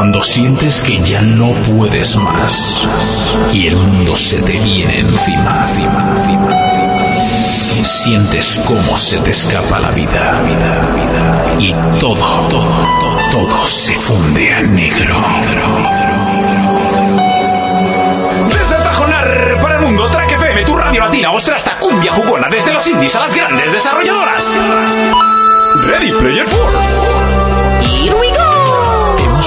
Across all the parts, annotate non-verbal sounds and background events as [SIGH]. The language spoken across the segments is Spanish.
Cuando sientes que ya no puedes más y el mundo se te viene encima, encima, encima, encima. Sientes cómo se te escapa la vida, vida, vida. Y todo, todo, todo, todo se funde a negro. Desde Tajonar para el mundo, Track FM, tu radio latina, ostra hasta cumbia jugona, desde los indies a las grandes desarrolladoras. Ready Player 4.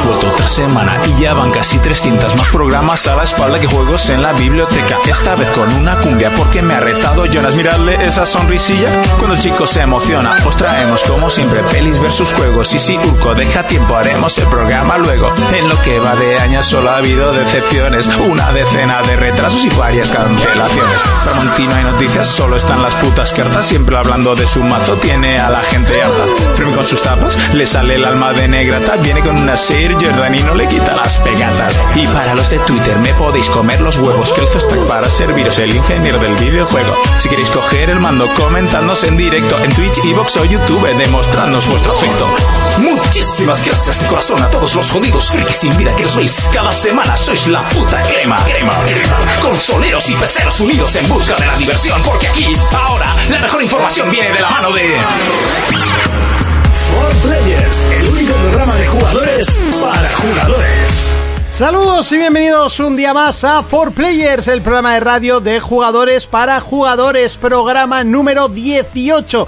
Hemos vuelto otra semana y ya van casi 300 más programas a la espalda que juegos en la biblioteca. Esta vez con una cumbia porque me ha retado Jonas. Mirarle esa sonrisilla cuando el chico se emociona. Os traemos como siempre pelis versus juegos. Y si Urco deja tiempo, haremos el programa luego. En lo que va de años solo ha habido decepciones, una decena de retrasos y varias cancelaciones. Ramontino hay noticias, solo están las putas cartas. Siempre hablando de su mazo, tiene a la gente harta. Fermi con sus tapas, le sale el alma de negrata. Viene con una Jordan y no le quita las pegatas. Y para los de Twitter, me podéis comer los huevos que el Zostack para serviros el ingeniero del videojuego. Si queréis coger el mando, comentadnos en directo en Twitch, Evox o YouTube, demostrándonos vuestro afecto. Muchísimas gracias de corazón a todos los jodidos frikis sin vida que os veis cada semana. Sois la puta crema, crema, crema. Consoleros y peceros unidos en busca de la diversión, porque aquí, ahora, la mejor información viene de la mano de... For Players, el único programa de jugadores para jugadores. Saludos y bienvenidos un día más a 4Players, el programa de radio de jugadores para jugadores, programa número 18.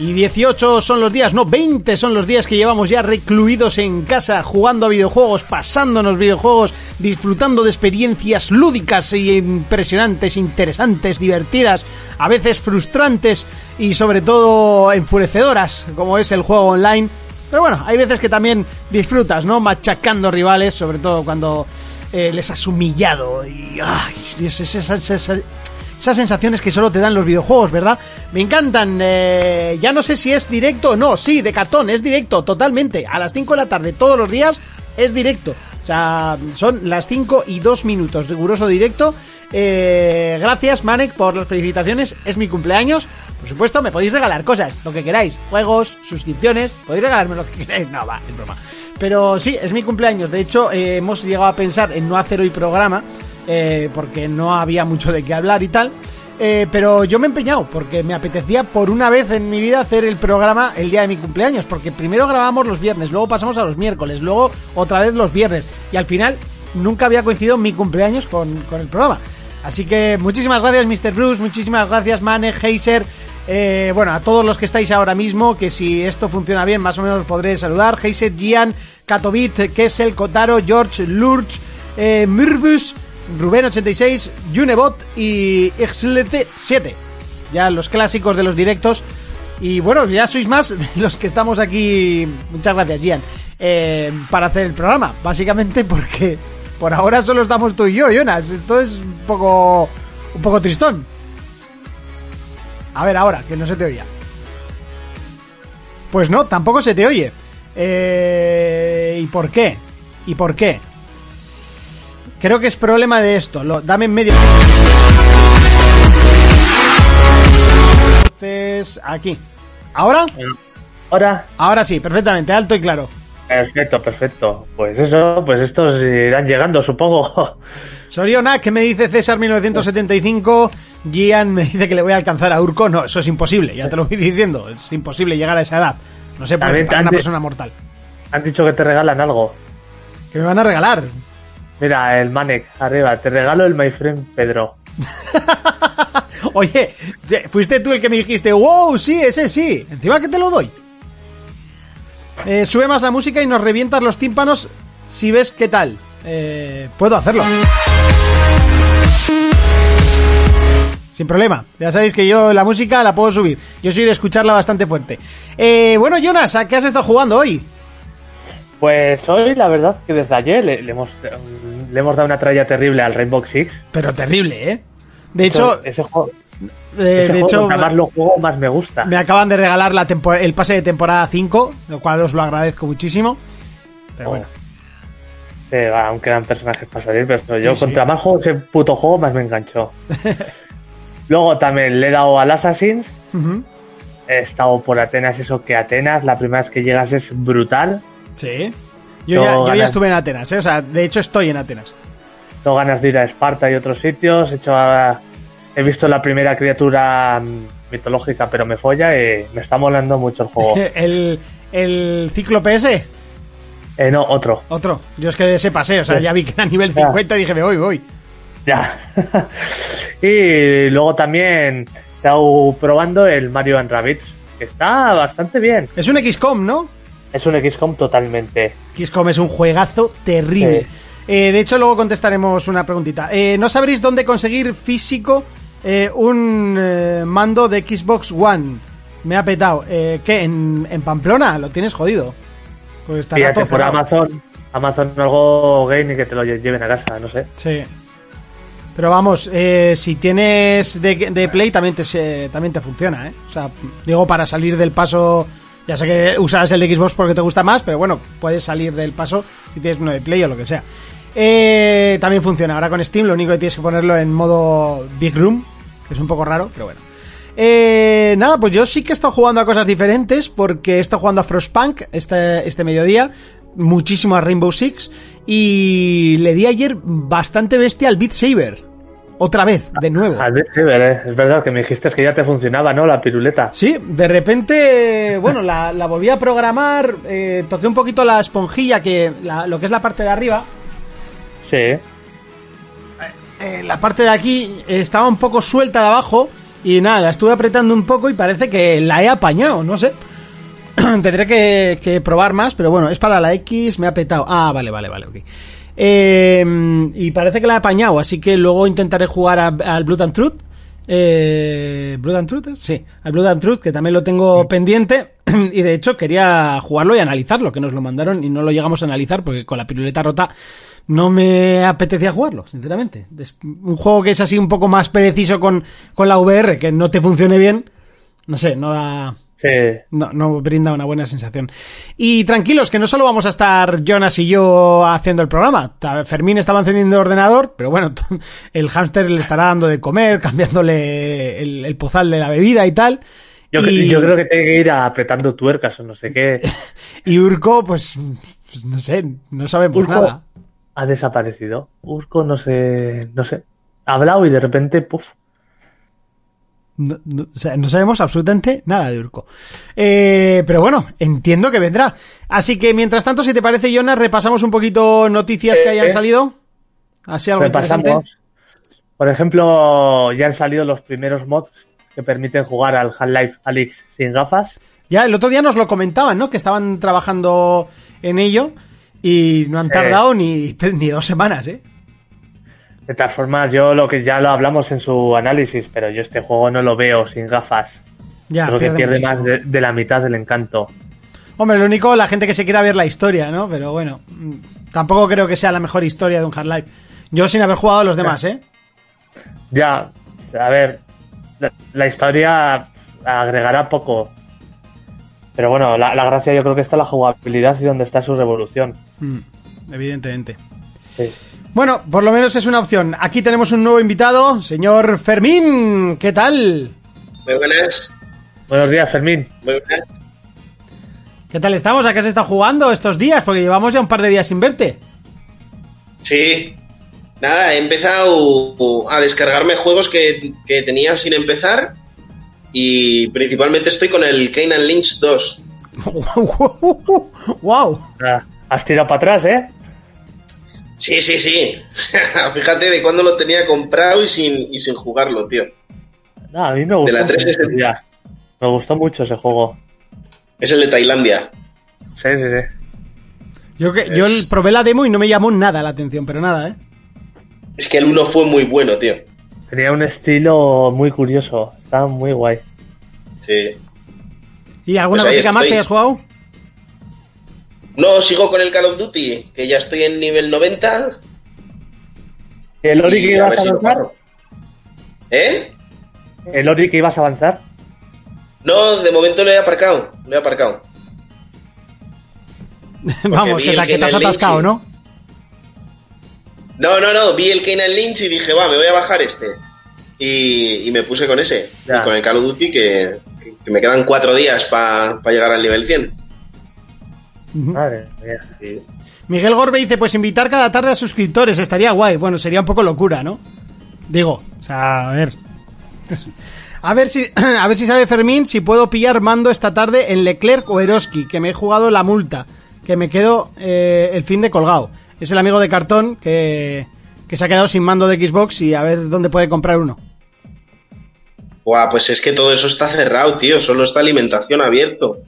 Y 18 son los días, no, 20 son los días que llevamos ya recluidos en casa, jugando a videojuegos, pasándonos videojuegos, disfrutando de experiencias lúdicas y impresionantes, interesantes, divertidas, a veces frustrantes y sobre todo enfurecedoras, como es el juego online. Pero bueno, hay veces que también disfrutas, ¿no? Machacando rivales, sobre todo cuando eh, les has humillado y... ¡Ay! Dios, es esa- esa- esas sensaciones que solo te dan los videojuegos, ¿verdad? Me encantan. eh, ya no sé si es directo o no. Sí, de cartón, es directo, totalmente. A las 5 de la tarde, todos los días, es directo. O sea, son las 5 y 2 minutos, riguroso directo. Eh, gracias, Manek, por las felicitaciones. Es mi cumpleaños. Por supuesto, me podéis regalar cosas, lo que queráis. Juegos, suscripciones, podéis regalarme lo que queráis. No, va, es broma. Pero sí, es mi cumpleaños. De hecho, eh, hemos llegado a pensar en no hacer hoy programa eh, porque no había mucho de qué hablar y tal. Eh, pero yo me he empeñado porque me apetecía por una vez en mi vida hacer el programa el día de mi cumpleaños. Porque primero grabamos los viernes, luego pasamos a los miércoles, luego otra vez los viernes. Y al final nunca había coincidido mi cumpleaños con, con el programa. Así que muchísimas gracias, Mr. Bruce. Muchísimas gracias, Mane, Heiser. Eh, bueno, a todos los que estáis ahora mismo, que si esto funciona bien, más o menos os podré saludar. Heiser, Gian, Katovit, Kessel, Kotaro, George, Lurch, eh, Mirbus, Rubén86, Junebot y XLT7. Ya los clásicos de los directos. Y bueno, ya sois más [LAUGHS] de los que estamos aquí. Muchas gracias, Gian. eh, para hacer el programa. Básicamente porque por ahora solo estamos tú y yo, Jonas. Esto es un poco. un poco tristón. A ver, ahora, que no se te oía. Pues no, tampoco se te oye. Eh, ¿Y por qué? ¿Y por qué? Creo que es problema de esto. Lo, dame en medio. Entonces, aquí. ¿Ahora? Ahora, Ahora sí, perfectamente, alto y claro. perfecto, perfecto. Pues eso, pues estos irán llegando, supongo. [LAUGHS] Soriona, ¿qué me dice César 1975? Gian me dice que le voy a alcanzar a Urco. No, eso es imposible, ya te lo voy [LAUGHS] diciendo. Es imposible llegar a esa edad. No sé, para una persona mortal. Han dicho que te regalan algo. Que me van a regalar. Mira, el Manek, arriba, te regalo el My Friend Pedro. [LAUGHS] Oye, ye- fuiste tú el que me dijiste, wow, sí, ese sí. Encima que te lo doy. Eh, sube más la música y nos revientas los tímpanos si ves qué tal. Eh, puedo hacerlo. Sin problema. Ya sabéis que yo la música la puedo subir. Yo soy de escucharla bastante fuerte. Eh, bueno, Jonas, ¿a qué has estado jugando hoy? Pues hoy, la verdad, que desde ayer le, le hemos, le hemos dado una tralla terrible al Rainbow Six. Pero terrible, ¿eh? De hecho, ese juego, eh, ese de juego, hecho cuanto más lo juego, más me gusta. me acaban de regalar la el pase de temporada 5, lo cual os lo agradezco muchísimo. Pero bueno. Eh, aún quedan personajes para salir, pero yo Sí, contra más juego ese puto juego, más me enganchó. [LAUGHS] Luego también le he dado al Assassin's. He estado por Atenas, eso que Atenas, la primera vez que llegas es brutal. Sí. Yo, ya, yo estuve en Atenas, ¿eh? O sea, de hecho estoy en Atenas. Tengo ganas de ir a Esparta y otros sitios. He, hecho a- he visto la primera criatura mm, mitológica, pero me folla y me está molando mucho el juego. [LAUGHS] El, el cíclope ese, Eh, no, otro. otro. Yo es que de ese pasé, o sea, Sí. ya vi que era nivel Ya. 50 y dije, me voy, voy. Ya. [LAUGHS] y luego también he estado probando el Mario and Rabbids, que está bastante bien. Es un XCOM, ¿no? Es un XCOM totalmente. XCOM es un juegazo terrible. Sí. Eh, de hecho, luego contestaremos una preguntita. Eh, ¿No sabréis dónde conseguir físico eh, un eh, mando de Xbox One? Me ha petado. Eh, ¿Qué? ¿En, en Pamplona? Lo tienes jodido. Pues estará Fíjate, por. Amazon, Amazon algo game y que te lo lle- lleven a casa, no sé. Sí. Pero vamos, si tienes de, de Play también te, también te funciona, ¿eh? O sea, digo, para salir del paso... Ya sé que usas el de Xbox porque te gusta más, pero bueno, puedes salir del paso si tienes uno de Play o lo que sea. Eh, también funciona ahora con Steam, lo único que tienes que ponerlo en modo Big Room, que es un poco raro, pero bueno. Eh, nada, pues yo sí que he estado jugando a cosas diferentes porque he estado jugando a Frostpunk este, este mediodía, muchísimo a Rainbow Six y le di ayer bastante bestia al Beat Saber. Otra vez, de nuevo. Al Saber, eh. es verdad que me dijiste que ya te funcionaba, ¿no? La piruleta. Sí, de repente, bueno, la, la volví a programar, eh, toqué un poquito la esponjilla, que la- lo que es la parte de arriba, Sí. eh, la parte de aquí estaba un poco suelta de abajo y nada, la estuve apretando un poco y parece que la he apañado, no sé. [CLEARS THROAT] Tendré que, que probar más, pero bueno, es para la X, me ha petado. Ah, vale, vale, vale, ok. Eh, y parece que la he apañado, así que luego intentaré jugar al Blood and Truth. Eh, ¿Blood and Truth? Sí, al Blood and Truth, que también lo tengo pendiente. [CLEARS THROAT] Y de hecho quería jugarlo y analizarlo, que nos lo mandaron y no lo llegamos a analizar porque con la piruleta rota no me apetecía jugarlo, sinceramente. Es un juego que es así un poco más preciso con, con la VR, que no te funcione bien. No sé, no da. Sí. No, no brinda una buena sensación. Y tranquilos, que no solo vamos a estar Jonas y yo haciendo el programa. Fermín estaba encendiendo el ordenador, pero bueno, [LAUGHS] el hámster le estará dando de comer, [LAUGHS] cambiándole el, el pozal de la bebida y tal. Yo, y, yo creo que tiene que ir apretando tuercas o no sé qué. [LAUGHS] y Urco, pues, pues no sé, no sabemos Urco nada. ha desaparecido. Urco no sé, no sé. Ha hablado y de repente, puf. No, no- o sea, no sabemos absolutamente nada de Urco. Eh, pero bueno, entiendo que vendrá. Así que mientras tanto, si te parece, Jonas, repasamos un poquito noticias que Eh, hayan eh. salido. Así algo interesante. Repasamos. Por ejemplo, ya han salido los primeros mods que permiten jugar al Half-Life Alyx sin gafas. Ya el otro día nos lo comentaban, ¿no? Que estaban trabajando en ello y no han tardado ni, [LAUGHS] ni dos semanas, ¿eh? De todas formas, yo lo que ya lo hablamos en su análisis, pero yo este juego no lo veo sin gafas. Ya, Creo que pierde muchísimo. más de, de la mitad del encanto. Hombre, lo único, la gente que se quiera ver la historia, ¿no? Pero bueno, mm, tampoco creo que sea la mejor historia de un Half-Life. Yo sin haber jugado a los demás, ¿eh? Ya, a ver, la, la historia agregará poco. Pero bueno, la, la gracia yo creo que está en la jugabilidad y donde está su revolución. Mm, evidentemente. Sí. Bueno, por lo menos es una opción. Aquí tenemos un nuevo invitado, señor Fermín. ¿Qué tal? Muy buenas, Buenos días, Fermín. muy buenas. ¿Qué tal estamos? ¿A qué se está jugando estos días? Porque llevamos ya un par de días sin verte. Sí, nada, he empezado a descargarme juegos que, que tenía sin empezar y principalmente estoy con el Kane Lynch 2. ¡Wow! [LAUGHS] Ah, Has tirado para atrás, ¿eh? Sí, sí, sí. [LAUGHS] Fíjate de cuándo lo tenía comprado y sin, y sin jugarlo, tío. No, a mí me gustó. la mucho 360. ya. Me gustó mucho ese juego. Es el de Tailandia. Sí, sí, sí. Yo, que, yo probé la demo y no me llamó nada la atención, pero nada, ¿eh? Es que el 1 fue muy bueno, tío. Tenía un estilo muy curioso. Estaba muy guay. Sí. ¿Y alguna Pues cosita más que hayas jugado? No, sigo con el Call of Duty, que ya estoy en nivel 90. ¿El Ori que ibas a si avanzar? ¿Eh? ¿El Ori que ibas a avanzar? No, de momento lo he aparcado. Lo he aparcado. [LAUGHS] Vamos, que que te has atascado, ¿no? No, no, no, vi el Kane Lynch y dije, va, me voy a bajar este. Y, y me puse con ese. Y con el Call of Duty, que, que me quedan cuatro días para llegar al nivel 100. Madre mía. Sí. Miguel Gorbe dice, pues invitar cada tarde a suscriptores, estaría guay. Bueno, sería un poco locura, ¿no? Digo, o sea, a ver. A ver si, [CLEARS THROAT] a ver si sabe Fermín si puedo pillar mando esta tarde en Leclerc o Eroski, que me he jugado la multa, que me quedo eh, el fin de colgado. Es el amigo de cartón que, que se ha quedado sin mando de Xbox y a ver dónde puede comprar uno. Buah, pues es que todo eso está cerrado, tío. Solo está alimentación abierto.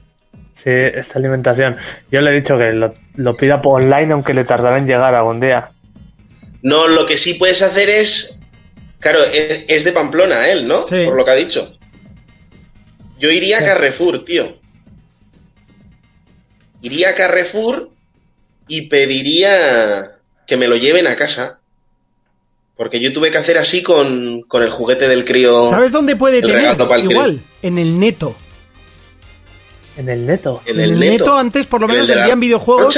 Sí, esta alimentación. Yo le he dicho que lo, lo pida por online, aunque le tardará en llegar algún día. No, lo que sí puedes hacer es. Claro, es, es de Pamplona él, ¿no? Sí. Por lo que ha dicho. Yo iría a Carrefour, tío. Iría a Carrefour y pediría que me lo lleven a casa. Porque yo tuve que hacer así con, con el juguete del crío. ¿Sabes dónde puede tener? crío. Igual, en el neto. En el neto. En el neto. antes por lo menos de la vendían videojuegos.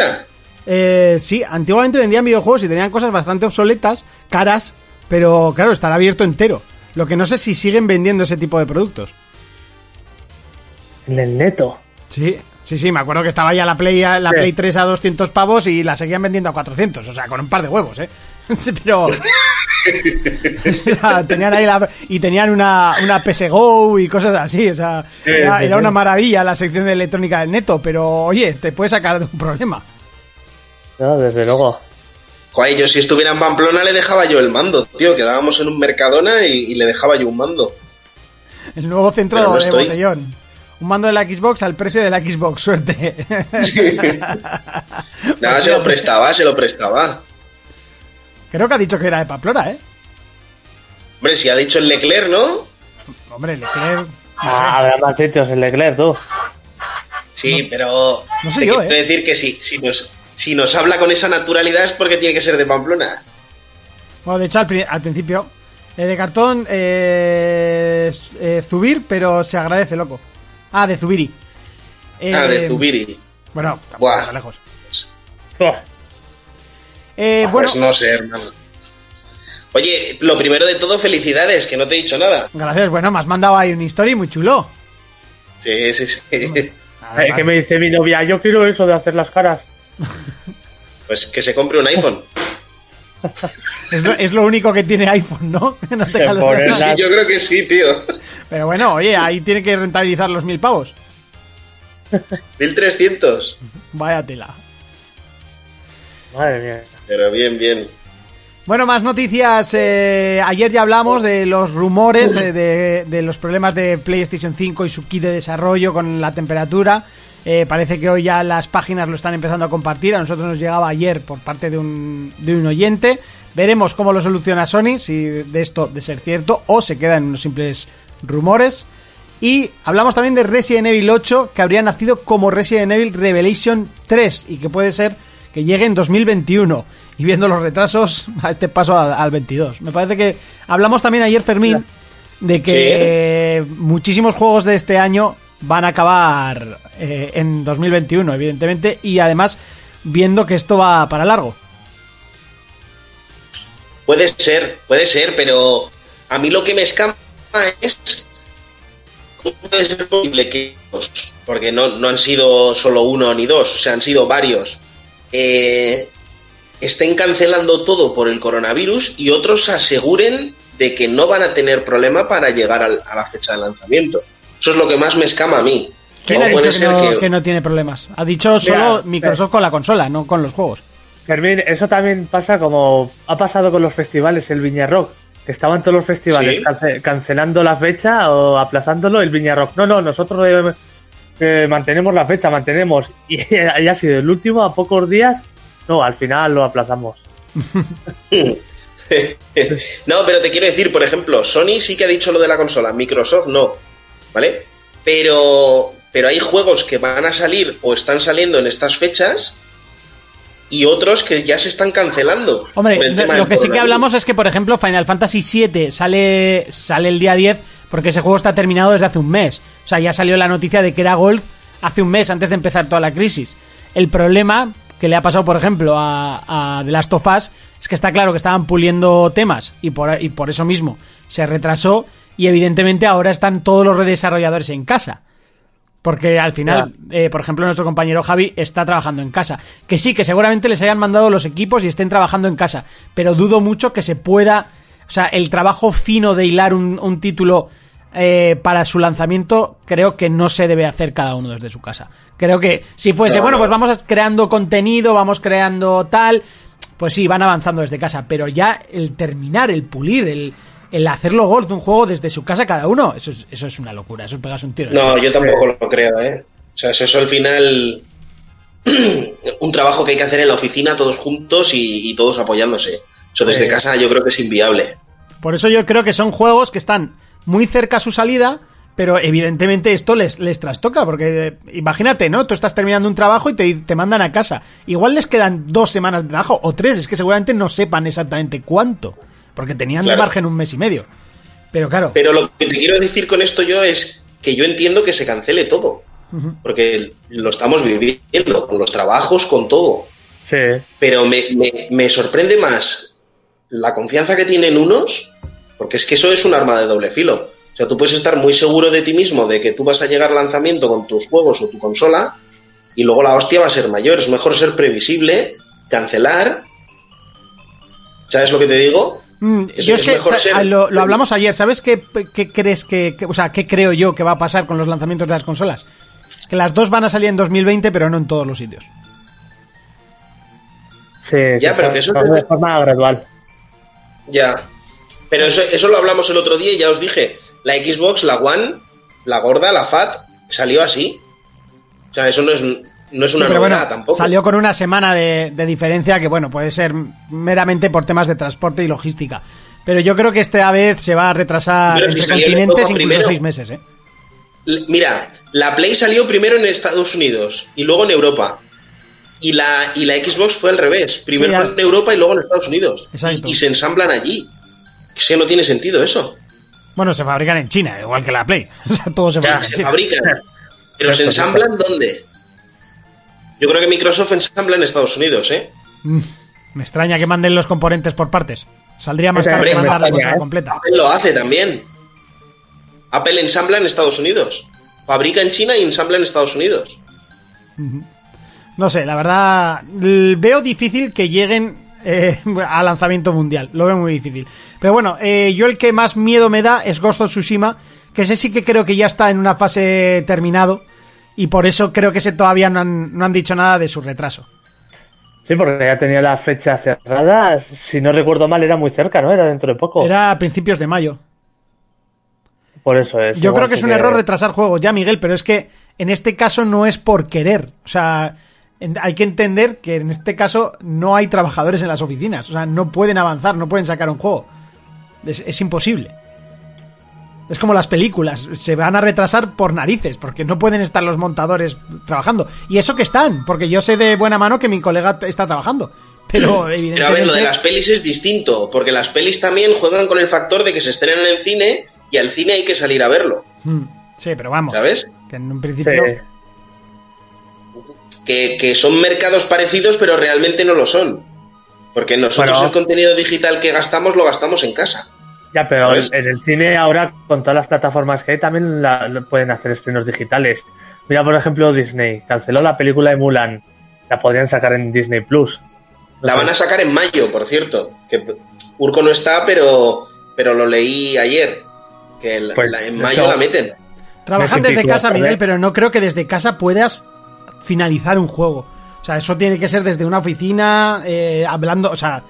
Eh, sí, antiguamente vendían videojuegos y tenían cosas bastante obsoletas, caras, pero claro, estará abierto entero. Lo que no sé si siguen vendiendo ese tipo de productos. En el neto. Sí, sí, sí, me acuerdo que estaba ya la Play, la Sí. Play 3 a 200 pavos y la seguían vendiendo a 400, o sea, con un par de huevos, ¿eh? Sí, [LAUGHS] pero... O [LAUGHS] sea, tenían ahí la... Y tenían una, una PS Go y cosas así, o sea, Sí, era, sí, era sí. una maravilla la sección de electrónica del neto, pero oye, te puede sacar de un problema. No, desde luego. Joder, yo si estuviera en Pamplona le dejaba yo el mando, tío. Quedábamos en un Mercadona y, y le dejaba yo un mando. El nuevo centro no de estoy. botellón. Un mando de la Xbox al precio de la Xbox, suerte. [LAUGHS] Nada, se lo prestaba, se lo prestaba. Creo que ha dicho que era de Pamplona, ¿eh? Hombre, si ha dicho el Leclerc, ¿no? Hombre, Leclerc... Ah, habrá más sitios en Leclerc, tú. Sí, pero. no sé te yo, quiero ¿eh? decir que si, si, nos, si nos habla con esa naturalidad es porque tiene que ser de Pamplona. Bueno, de hecho, al, pri- al principio, eh, de cartón, eh, eh, Zubir, pero se agradece, loco. Ah, de Zubiri. Eh, Ah, de Zubiri. Bueno, tampoco Buah. está lejos. Oh, Eh, bueno, Pues no sé, hermano. Oye, lo primero de todo, felicidades, que no te he dicho nada. gracias. Bueno, me has mandado ahí una historia muy chulo. Sí, sí, sí. Ah, [LAUGHS] eh, que me dice mi novia, yo quiero eso de hacer las caras. Pues que se compre un iPhone. [LAUGHS] es, lo, es lo único que tiene iPhone, ¿no? [LAUGHS] No la- Sí, yo creo que sí, tío. Pero bueno, oye, ahí tiene que rentabilizar los mil pavos. 1300. Vaya tela. Madre mía. Pero bien, bien. Bueno, más noticias. eh, ayer ya hablamos de los rumores eh, de, de los problemas de PlayStation 5 y su kit de desarrollo con la temperatura. Eh, parece que hoy ya las páginas lo están empezando a compartir. A nosotros nos llegaba ayer por parte de un, oyente. Veremos cómo lo soluciona Sony, si de esto de ser cierto o se queda en unos simples rumores. Y hablamos también de Resident Evil 8, que habría nacido como Resident Evil Revelation 3 y que puede ser que llegue en 2021. Y viendo los retrasos, [LAUGHS] a este paso a- al 22. Me parece que hablamos también ayer, Fermín, de que eh, muchísimos juegos de este año van a acabar eh, en 2021, evidentemente, y además viendo que esto va para largo. Puede ser, puede ser, pero a mí lo que me escama es cómo puede ser posible que porque no, no han sido solo uno ni dos, o sea, han sido varios, eh, estén cancelando todo por el coronavirus y otros aseguren de que no van a tener problema para llegar al- a la fecha de lanzamiento. Eso es lo que más me escama a mí. ¿Quién ¿Cómo ha dicho que ser no, que- que no tiene problemas? Ha dicho solo Mira, Microsoft con la consola, no con los juegos. Fermín, eso también pasa como ha pasado con los festivales, el Viña Rock. Que estaban todos los festivales Sí. cance- cancelando la fecha o aplazándolo, el Viña Rock. No, no, nosotros eh, mantenemos la fecha, mantenemos. Y, [LAUGHS] y ha sido el último a pocos días. No, al final lo aplazamos. [LAUGHS] no, pero te quiero decir, por ejemplo, Sony sí que ha dicho lo de la consola, Microsoft no, ¿vale? Pero, pero hay juegos que van a salir o están saliendo en estas fechas y otros que ya se están cancelando. Hombre, lo, que sí que hablamos es que, por ejemplo, Final Fantasy VII sale, sale el día 10 porque ese juego está terminado desde hace un mes. O sea, ya salió la noticia de que era Gold hace un mes antes de empezar toda la crisis. El problema que le ha pasado, por ejemplo, a, a The Last of Us es que está claro que estaban puliendo temas y por, y por eso mismo se retrasó y evidentemente ahora están todos los desarrolladores en casa. Porque al final, eh, por ejemplo, nuestro compañero Javi está trabajando en casa. Que sí, que seguramente les hayan mandado los equipos y estén trabajando en casa. Pero dudo mucho que se pueda. O sea, el trabajo fino de hilar un, un título eh, para su lanzamiento, creo que no se debe hacer cada uno desde su casa. Creo que si fuese, No, bueno, no. pues vamos creando contenido, vamos creando tal. Pues sí, van avanzando desde casa. Pero ya el terminar, el pulir, el, el hacerlo golf de un juego desde su casa cada uno, eso es, eso es una locura. Eso es pegarse un tiro. No, yo tampoco lo creo, ¿eh? O sea, eso es al final [CLEARS THROAT] un trabajo que hay que hacer en la oficina todos juntos y, y todos apoyándose. Eso desde Sí. casa yo creo que es inviable. Por eso yo creo que son juegos que están muy cerca a su salida, pero evidentemente esto les, les trastoca, porque eh, imagínate, ¿no? Tú estás terminando un trabajo y te, te mandan a casa. Igual les quedan dos semanas de trabajo o tres, es que seguramente no sepan exactamente cuánto, porque tenían de margen un mes y medio. Pero claro, Pero lo que te quiero decir con esto yo es que yo entiendo que se cancele todo. Porque lo estamos viviendo, con los trabajos, con todo. Sí. Pero me, me- me sorprende más la confianza que tienen unos, porque es que eso es un arma de doble filo. O sea, tú puedes estar muy seguro de ti mismo de que tú vas a llegar al lanzamiento con tus juegos o tu consola y luego la hostia va a ser mayor. Es mejor ser previsible, cancelar. ¿Sabes lo que te digo? Mm, Es- yo es es que mejor ser- ah, lo, lo hablamos ayer. ¿Sabes qué, qué crees que, que- o sea, qué creo yo que va a pasar con los lanzamientos de las consolas? Que las dos van a salir en 2020, pero no en todos los sitios. Sí, Ya, pero que eso de forma gradual. Ya. Pero eso, eso lo hablamos el otro día y ya os dije. La Xbox, la One, la gorda, la Fat, salió así. O sea, eso no es, no es Sí, una pero novedad bueno, tampoco. salió con una semana de, de diferencia que, bueno, puede ser meramente por temas de transporte y logística. Pero yo creo que esta vez se va a retrasar Pero entre continentes incluso primero. seis meses, ¿eh? Mira, la Play salió primero en Estados Unidos y luego en Europa. Y la, y la Xbox fue al revés. Primero Sí, en Europa y luego en Estados Unidos. Exacto. Y, y se ensamblan allí. Es que no tiene sentido eso. Bueno, se fabrican en China, igual que la Play. [LAUGHS] O sea, todo se Ya, fabrica en se China. fabrican. [LAUGHS] Pero se ensamblan ¿dónde? Yo creo que Microsoft ensambla en Estados Unidos, ¿eh? Mm, Me extraña que manden los componentes por partes. Saldría más caro que mandar la ¿eh? completa. Apple lo hace también. Apple ensambla en Estados Unidos. Fabrica en China y ensambla en Estados Unidos. No sé, la verdad, veo difícil que lleguen eh, [LAUGHS] a lanzamiento mundial. Lo veo muy difícil. Pero bueno, eh, yo el que más miedo me da es Ghost of Tsushima, que ese sí que creo que ya está en una fase terminado. Y por eso creo que ese todavía no han, no han dicho nada de su retraso. Sí, porque ya tenía la fecha cerrada. Si no recuerdo mal, era muy cerca, ¿no? Era dentro de poco. Era a principios de mayo. Por eso es. Yo creo que es un error retrasar juegos ya, Miguel, pero es que en este caso no es por querer. O sea, hay que entender que en este caso no hay trabajadores en las oficinas. O sea, no pueden avanzar, no pueden sacar un juego. Es, es imposible. Es como las películas, se van a retrasar por narices, porque no pueden estar los montadores trabajando. Y eso que están, porque yo sé de buena mano que mi colega está trabajando. Pero evidentemente... Pero a ver, lo de las pelis es distinto, porque las pelis también juegan con el factor de que se estrenan en cine y al cine hay que salir a verlo, Hmm, Sí, pero vamos. ¿sabes? Que en un Sí. Que, que son mercados parecidos, pero realmente no lo son. Porque nosotros Bueno. el contenido digital que gastamos lo gastamos en casa. Ya, pero ¿Sabes? en el cine ahora, con todas las plataformas que hay, también la- lo pueden hacer estrenos digitales. Mira, por ejemplo, Disney canceló la película de Mulan. La podrían sacar en Disney Plus. No La sé. van a sacar en mayo, por cierto. Que Urco no está, pero, pero lo leí ayer. Que el- Pues la- en eso- mayo la meten. Trabajan desde casa. Miguel, pero no creo que desde casa puedas finalizar un juego. O sea, eso tiene que ser desde una oficina, eh, hablando, o sea,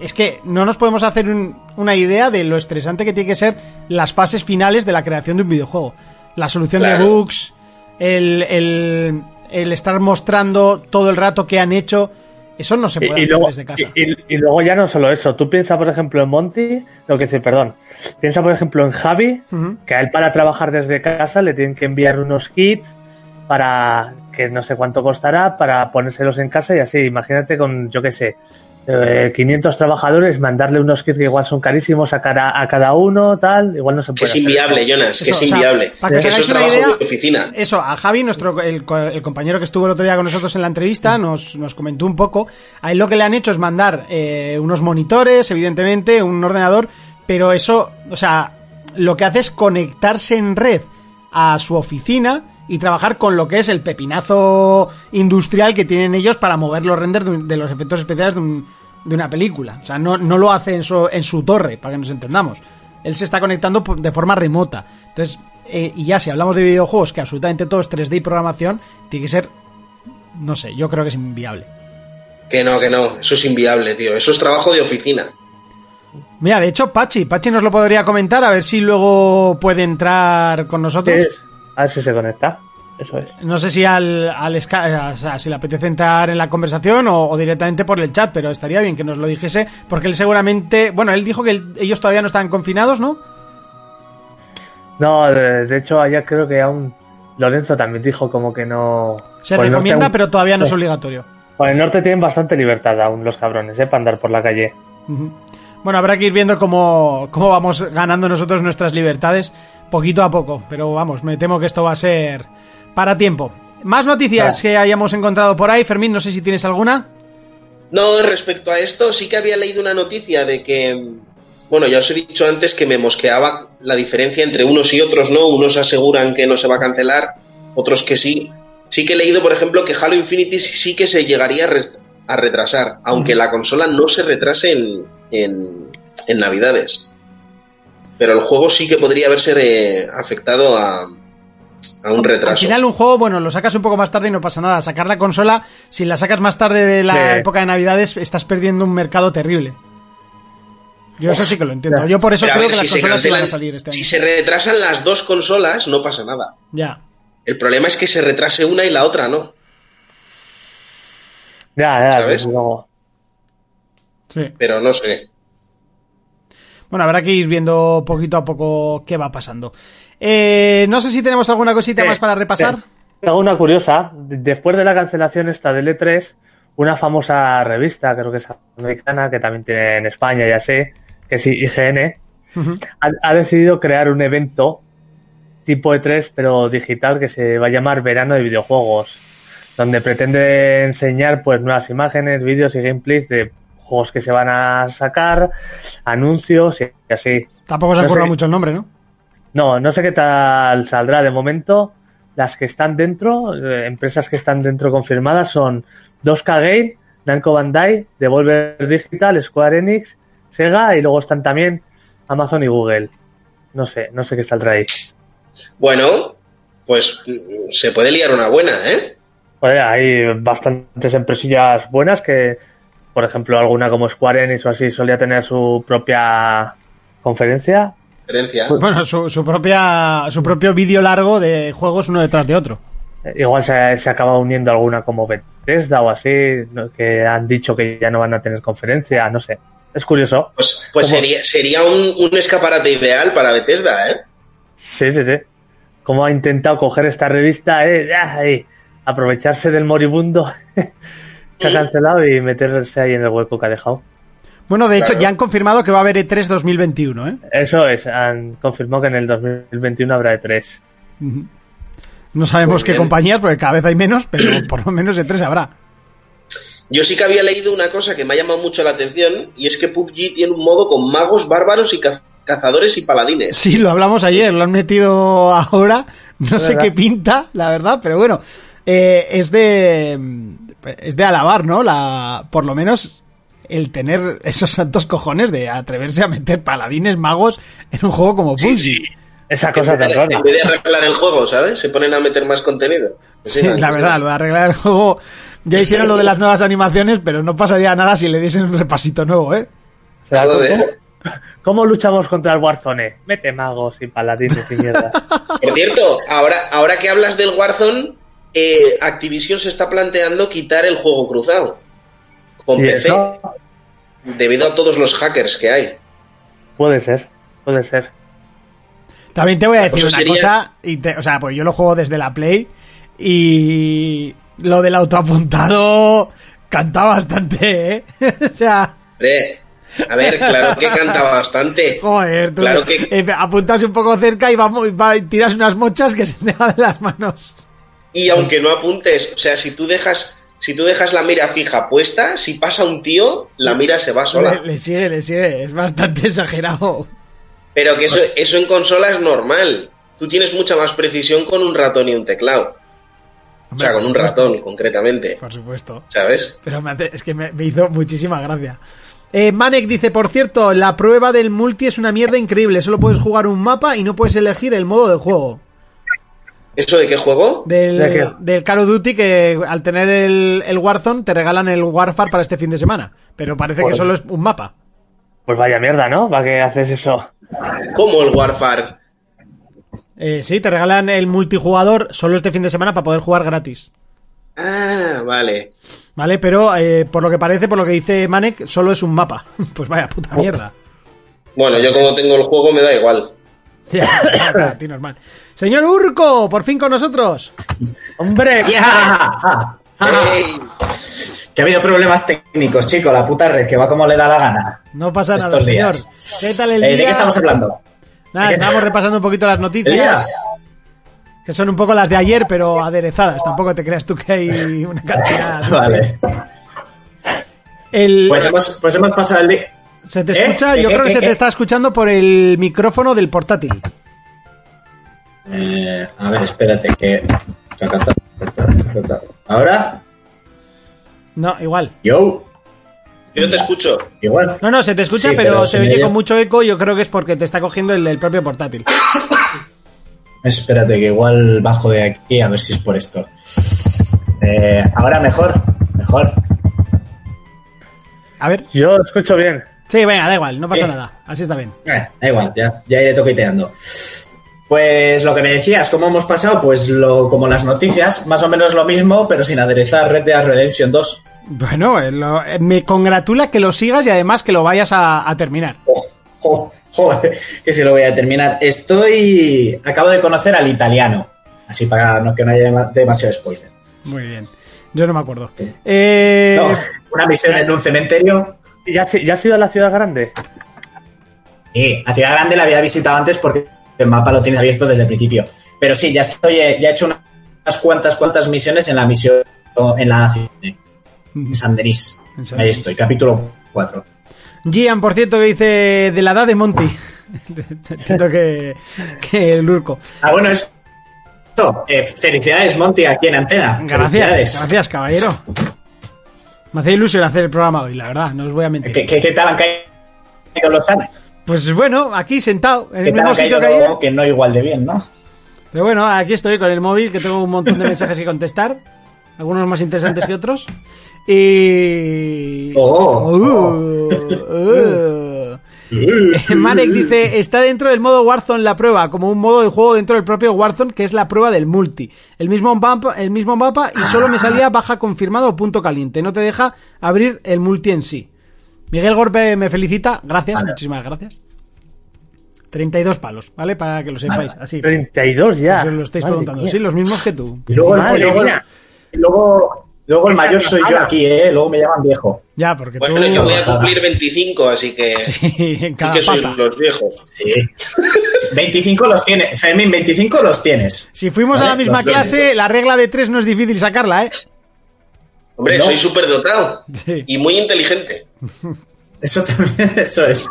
es que no nos podemos hacer un- una idea de lo estresante que tiene que ser las fases finales de la creación de un videojuego. La solución de bugs, el, el- el estar mostrando todo el rato que han hecho, eso no se puede y hacer luego, desde casa. y, luego ya no solo eso. Tú piensas, por ejemplo, en Monty, lo que sí, perdón. Piensa, por ejemplo, en Javi, que a él para trabajar desde casa le tienen que enviar unos kits para que no sé cuánto costará para ponérselos en casa y así. Imagínate con, yo qué sé, eh, 500 trabajadores, mandarle unos kits que igual son carísimos a cada, a cada uno, tal. Igual no se Que puede. es hacer inviable, eso. Jonas, que Eso, es o sea, inviable. para que os eso es hagáis una trabajo idea- de oficina. Eso, a Javi, nuestro, el, co- el compañero que estuvo el otro día con nosotros en la entrevista, nos, nos comentó un poco. A él lo que le han hecho es mandar eh, unos monitores, evidentemente, un ordenador, pero eso, o sea, lo que hace es conectarse en red a su oficina y trabajar con lo que es el pepinazo industrial que tienen ellos para mover los renders de, un- de los efectos especiales de, un- de una película. O sea, no, no lo hace en su, en su torre, para que nos entendamos. Él se está conectando de forma remota. Entonces, eh, y ya si hablamos de videojuegos, que absolutamente todo es 3D y programación, tiene que ser, no sé, yo creo que es inviable. Que no, que no, eso es inviable, tío. Eso es trabajo de oficina. Mira, de hecho, Pachi, Pachi nos lo podría comentar a ver si luego puede entrar con nosotros. A ver si se conecta. Eso es. No sé si al, al o sea, si le apetece entrar en la conversación o, o directamente por el chat, pero estaría bien que nos lo dijese, porque él seguramente, bueno, él dijo que él- ellos todavía no estaban confinados, ¿no? No, de, de hecho, allá creo que aún Lorenzo también dijo como que no. Se recomienda, aún- pero todavía no es obligatorio. Por el norte tienen bastante libertad aún los cabrones, ¿eh? Para andar por la calle. Bueno, habrá que ir viendo cómo, cómo vamos ganando nosotros nuestras libertades poquito a poco, pero vamos, me temo que esto va a ser para tiempo. Más noticias que hayamos encontrado por ahí, Fermín, no sé si tienes alguna. No, respecto a esto, sí que había leído una noticia de que, bueno, ya os he dicho antes que me mosqueaba la diferencia entre unos y otros, ¿no? Unos aseguran que no se va a cancelar, otros que sí. Sí que he leído, por ejemplo, que Halo Infinity sí que se llegaría a, retrasar, aunque la consola no se retrase en, en, en Navidades. Pero el juego sí que podría haberse eh, afectado a, a un Al retraso. final un juego, bueno, lo sacas un poco más tarde y no pasa nada. Sacar la consola, si la sacas más tarde de la Sí. época de Navidades, estás perdiendo un mercado terrible. Yo eso sí que lo entiendo. Yo por eso Pero a creo ver, que las consolas iban a cancelan- salir este año. Si se retrasan las dos consolas, no pasa nada. Ya. El problema es que se retrase una y la otra no. Ya, ya, ¿Sabes? Sí. Pero no sé. Bueno, habrá que ir viendo poquito a poco qué va pasando. Eh, no sé si tenemos alguna cosita Eh, más para repasar. Tengo una curiosa. Después de la cancelación esta del E3, una famosa revista, creo que es americana, que también tiene en España, ya sé, que es IGN, ha, ha decidido crear un evento tipo E3, pero digital, que se va a llamar Verano de Videojuegos, donde pretende enseñar pues nuevas imágenes, vídeos y gameplays de juegos que se van a sacar, anuncios y así. Tampoco se no sé. mucho el nombre, ¿no? No, no sé qué tal saldrá de momento. Las que están dentro, eh, empresas que están dentro confirmadas son 2K Game, Namco Bandai, Devolver Digital, Square Enix, Sega y luego están también Amazon y Google. No sé, no sé qué saldrá ahí. Bueno, pues mm, se puede liar una buena, ¿eh? Oye, hay bastantes empresillas buenas que, por ejemplo, alguna como Square Enix o así solía tener su propia conferencia. Diferencia. Bueno, su, su propia su propio vídeo largo de juegos uno detrás de otro. Eh, Igual se, se acaba uniendo alguna como Bethesda o así, que han dicho que ya no van a tener conferencia, no sé. Es curioso. Pues, pues sería, sería un, un escaparate ideal para Bethesda, ¿eh? Sí, sí, sí. Cómo ha intentado coger esta revista, eh, Ay, aprovecharse del moribundo [LAUGHS] que ha cancelado y meterse ahí en el hueco que ha dejado. Bueno, de hecho, Claro. ya han confirmado que va a haber E E3 2021, ¿eh? Eso es, han confirmado que en el 2021 habrá E E3. No sabemos qué compañías, porque cada vez hay menos, pero por lo menos E3 habrá. Yo sí que había leído una cosa que me ha llamado mucho la atención y es que PUBG tiene un modo con magos, bárbaros y caz- cazadores y paladines. Sí, lo hablamos ayer, lo han metido ahora. No sé verdad. qué pinta, la verdad, pero bueno, eh, es de es de alabar, ¿no? La, por lo menos el tener esos santos cojones de atreverse a meter paladines magos en un juego como PUBG. Sí, sí. Esa cosa tan de, rara. en vez de arreglar el juego, ¿sabes? Se ponen a meter más contenido. Sí, la verdad, lo de arreglar el juego. Ya hicieron lo de las nuevas animaciones, pero no pasaría nada si le diesen un repasito nuevo, ¿eh? O sea, Joder. ¿cómo, cómo luchamos contra el Warzone? Mete magos y paladines y mierda. [LAUGHS] Por cierto, ahora, ahora que hablas del Warzone, eh, Activision se está planteando quitar el juego cruzado con PC eso debido a todos los hackers que hay. puede ser, puede ser. También te voy a decir cosa una sería- cosa, y te- o sea, pues yo lo juego desde la Play y lo del autoapuntado canta bastante, ¿eh? [LAUGHS] o sea, Hombre, a ver, claro que canta bastante. [LAUGHS] joder, tú Claro que- eh, apuntas un poco cerca y vamos, va- tiras unas mochas que se te van de las manos. Y aunque no apuntes, o sea, si tú dejas, si tú dejas la mira fija puesta, si pasa un tío, la mira se va sola. Le, le sigue, le sigue, es bastante [LAUGHS] exagerado. Pero que eso, eso en consola es normal. tú tienes mucha más precisión con un ratón y un teclado. O sea, con un supuesto. ratón, concretamente. Por supuesto. ¿Sabes? Pero me es que me, me hizo muchísima gracia. Eh, Manek dice, por cierto, la prueba del multi es una mierda increíble. Solo puedes jugar un mapa y no puedes elegir el modo de juego. ¿Eso de qué juego? Del, ¿De qué? del Call of Duty que al tener el, el Warzone te regalan el Warfare para este fin de semana. Pero parece que solo es un mapa. Pues vaya mierda, ¿no? ¿Para qué haces eso? ¿Cómo el Warfare? Eh, sí, te regalan el multijugador solo este fin de semana para poder jugar gratis. Ah, vale. ¿Vale? Pero eh, por lo que parece, por lo que dice Manek, solo es un mapa. [LAUGHS] Pues vaya puta mierda. Bueno, yo como tengo el juego me da igual. [LAUGHS] Ya, a ti normal. Señor Urco, por fin con nosotros. ¡Hombre! [LAUGHS] Ah, ah. [LAUGHS] ¡Ey! Que ha habido problemas técnicos, chico, la puta red, que va como le da la gana. No pasa nada, Estos señor. ¿Qué tal el Eh, día? ¿De qué estamos hablando? Nada, ¿De qué estábamos [LAUGHS] repasando un poquito las noticias. Que son un poco las de ayer, pero aderezadas. Tampoco te creas tú que hay una cantidad. Vale. El, Pues hemos, pues hemos pasado el día. ¿Se te ¿Eh? escucha? ¿Qué, Yo qué, creo que qué, se te está escuchando por el micrófono del portátil. Eh, a ver, espérate, que. Ahora, No, igual. yo, Yo te escucho. igual. No, no, se te escucha, Sí, pero, pero se oye oye- con mucho eco. Yo creo que es porque te está cogiendo el del propio portátil. Espérate, que igual bajo de aquí a ver si es por esto. Eh, ahora mejor, mejor. A ver. Yo escucho bien. Sí, venga, da igual, no pasa Eh. nada. Así está bien. Eh, da igual, ya, ya iré toqueteando. Pues lo que me decías, ¿cómo hemos pasado? Pues lo, como las noticias, más o menos lo mismo, pero sin aderezar Red Dead Redemption 2. Bueno, eh, lo- eh, me congratula que lo sigas y además que lo vayas a, a terminar. Oh, oh, joder, que si lo voy a terminar. Estoy. Acabo de conocer al italiano. Así para no, que no haya dema- demasiado spoiler. Muy bien. Yo no me acuerdo. Eh, No, una misión en un cementerio. ¿Ya, has- ya has ido a la ciudad grande? Sí, a Ciudad Grande la había visitado antes porque el mapa lo tienes abierto desde el principio. Pero sí, ya estoy, eh, ya he hecho unas cuantas, cuantas misiones en la misión en la ciudad de San Denis. En Ahí estoy, capítulo 4. Gian, por cierto, que dice de la edad de Monty. [LAUGHS] Entiendo que, que el Urco. Ah, bueno, eso. Eh, felicidades, Monty, aquí en Antena. Gracias, gracias, caballero. Me hace ilusión hacer el programa hoy, la verdad, no os voy a mentir. ¿Qué, qué, qué tal han caído los años? Pues bueno, aquí sentado, en ¿Qué el mismo sitio que ayer. Que no igual de bien, ¿no? Pero bueno, aquí estoy con el móvil, que tengo un montón de mensajes que contestar. Algunos más interesantes que otros. Y... Oh, Uh, uh. [LAUGHS] Marek dice, está dentro del modo Warzone la prueba, como un modo de juego dentro del propio Warzone, que es la prueba del multi. El mismo mapa, el mismo mapa y solo me salía baja confirmado o punto caliente. No te deja abrir el multi en sí. Miguel Gorpe me felicita, gracias, Vale. muchísimas gracias. 32 palos, ¿vale? Para que lo sepáis, así. 32 ya. Si os lo estáis Madre preguntando. mía. Sí, los mismos que tú. Y luego, el- Madre luego, mía. luego, luego el mayor soy yo aquí, ¿eh? Luego me llaman viejo. Ya, porque tú... Bueno, yo voy a cumplir 25, así que. Sí, en sí cada que sois pata. los viejos. Sí. 25 los tienes. Fermín, 25 los tienes. Si fuimos a Vale, la misma clase, la regla de tres no es difícil sacarla, ¿eh? Hombre, No. soy súper dotado Sí. y muy inteligente. Eso también, [LAUGHS] eso es.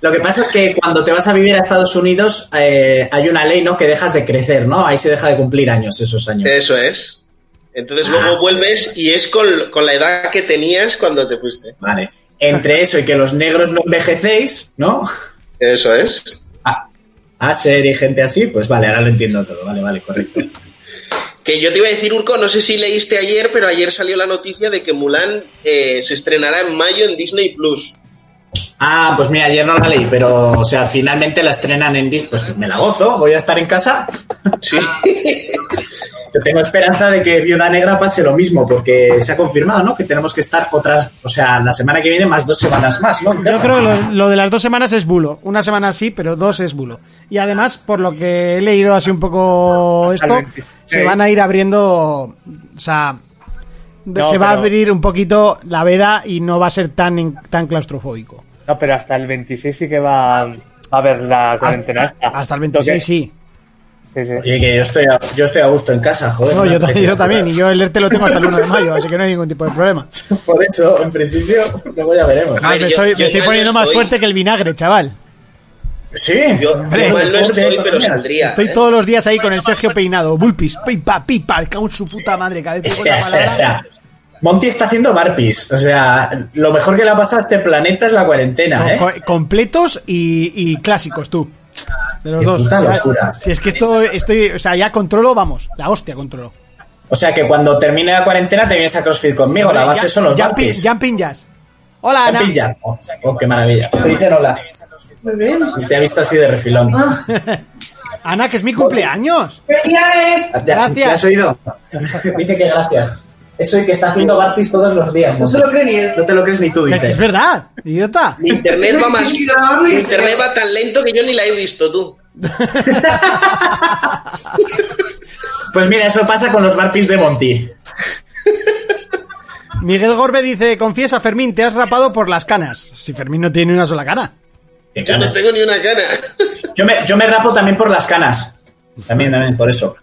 Lo que pasa es que cuando te vas a vivir a Estados Unidos eh, hay una ley, ¿no? Que dejas de crecer, ¿no? Ahí se deja de cumplir años, esos años. Eso es. Entonces Ah. luego vuelves y es con, con la edad que tenías cuando te fuiste. Vale. Entre eso y que los negros no envejecéis, ¿no? Eso es. A, a ser y gente así, pues vale, ahora lo entiendo todo. Vale, vale, correcto. Que yo te iba a decir, Urco, no sé si leíste ayer, pero ayer salió la noticia de que Mulan eh, se estrenará en mayo en Disney Plus. Ah, pues mira, ayer no la leí, pero, o sea, finalmente la estrenan en Disney. Pues me la gozo, voy a estar en casa. Sí. [LAUGHS] Yo tengo esperanza de que Viuda Negra pase lo mismo, porque se ha confirmado, ¿no? Que tenemos que estar otras, o sea, la semana que viene más dos semanas más, ¿no? Yo creo que lo, lo de las dos semanas es bulo. Una semana sí, pero dos es bulo. Y además, por lo que he leído así un poco esto, Al 26. Se van a ir abriendo, o sea, No, se va a abrir un poquito la veda y no va a ser tan, tan claustrofóbico. No, pero hasta el 26 sí que va a haber la cuarentena esta. Hasta el 26 sí. Sí, sí. Oye, que yo estoy, a, yo estoy a gusto en casa, joder. No, yo, también, y yo el ERTE lo tengo hasta el 1 de mayo, así que no hay ningún tipo de problema. [LAUGHS] Por eso, en principio, luego ya veremos. Ver, me yo- estoy, yo me estoy igual poniendo más fuerte que el vinagre, chaval. Sí, Yo Hombre, igual no estoy, pero saldría. Estoy ¿eh? todos los días ahí con el Sergio peinado. Bulpis, pipa, pipa, cago en su puta madre. Cada vez Espera, [LAUGHS] espera, espera. Monty está haciendo barpis. O sea, lo mejor que le ha pasado a este planeta es la cuarentena, ¿eh? Co- completos y, y clásicos, tú. De los dos. locura. Si es que esto estoy, o sea, ya controlo, vamos, la hostia controlo. O sea, que cuando termine la cuarentena te vienes a CrossFit conmigo. La base Ya- son los jumping, barpis. jumping jazz. Hola, Ana. Jumping. Oh, oh, qué maravilla. Te dicen hola. Muy bien. Te ha visto así de refilón. [LAUGHS] Ana, que es mi cumpleaños. ¡Felicidades! ¿Ya, Gracias. ¿ya has oído? [LAUGHS] Dice que gracias. Eso y que está haciendo barpis todos los días. No se lo cree ni él. No te lo crees ni tú, dices. es verdad, idiota. Mi internet va más. Mi internet va tan lento que yo ni la he visto, tú. [LAUGHS] Pues mira, eso pasa con los barpis de Monty. Miguel Gorbe dice, confiesa, Fermín, te has rapado por las canas. Si Fermín no tiene una sola cara. Yo no tengo ni una cana. Yo me, yo me rapo también por las canas. También, también, por eso.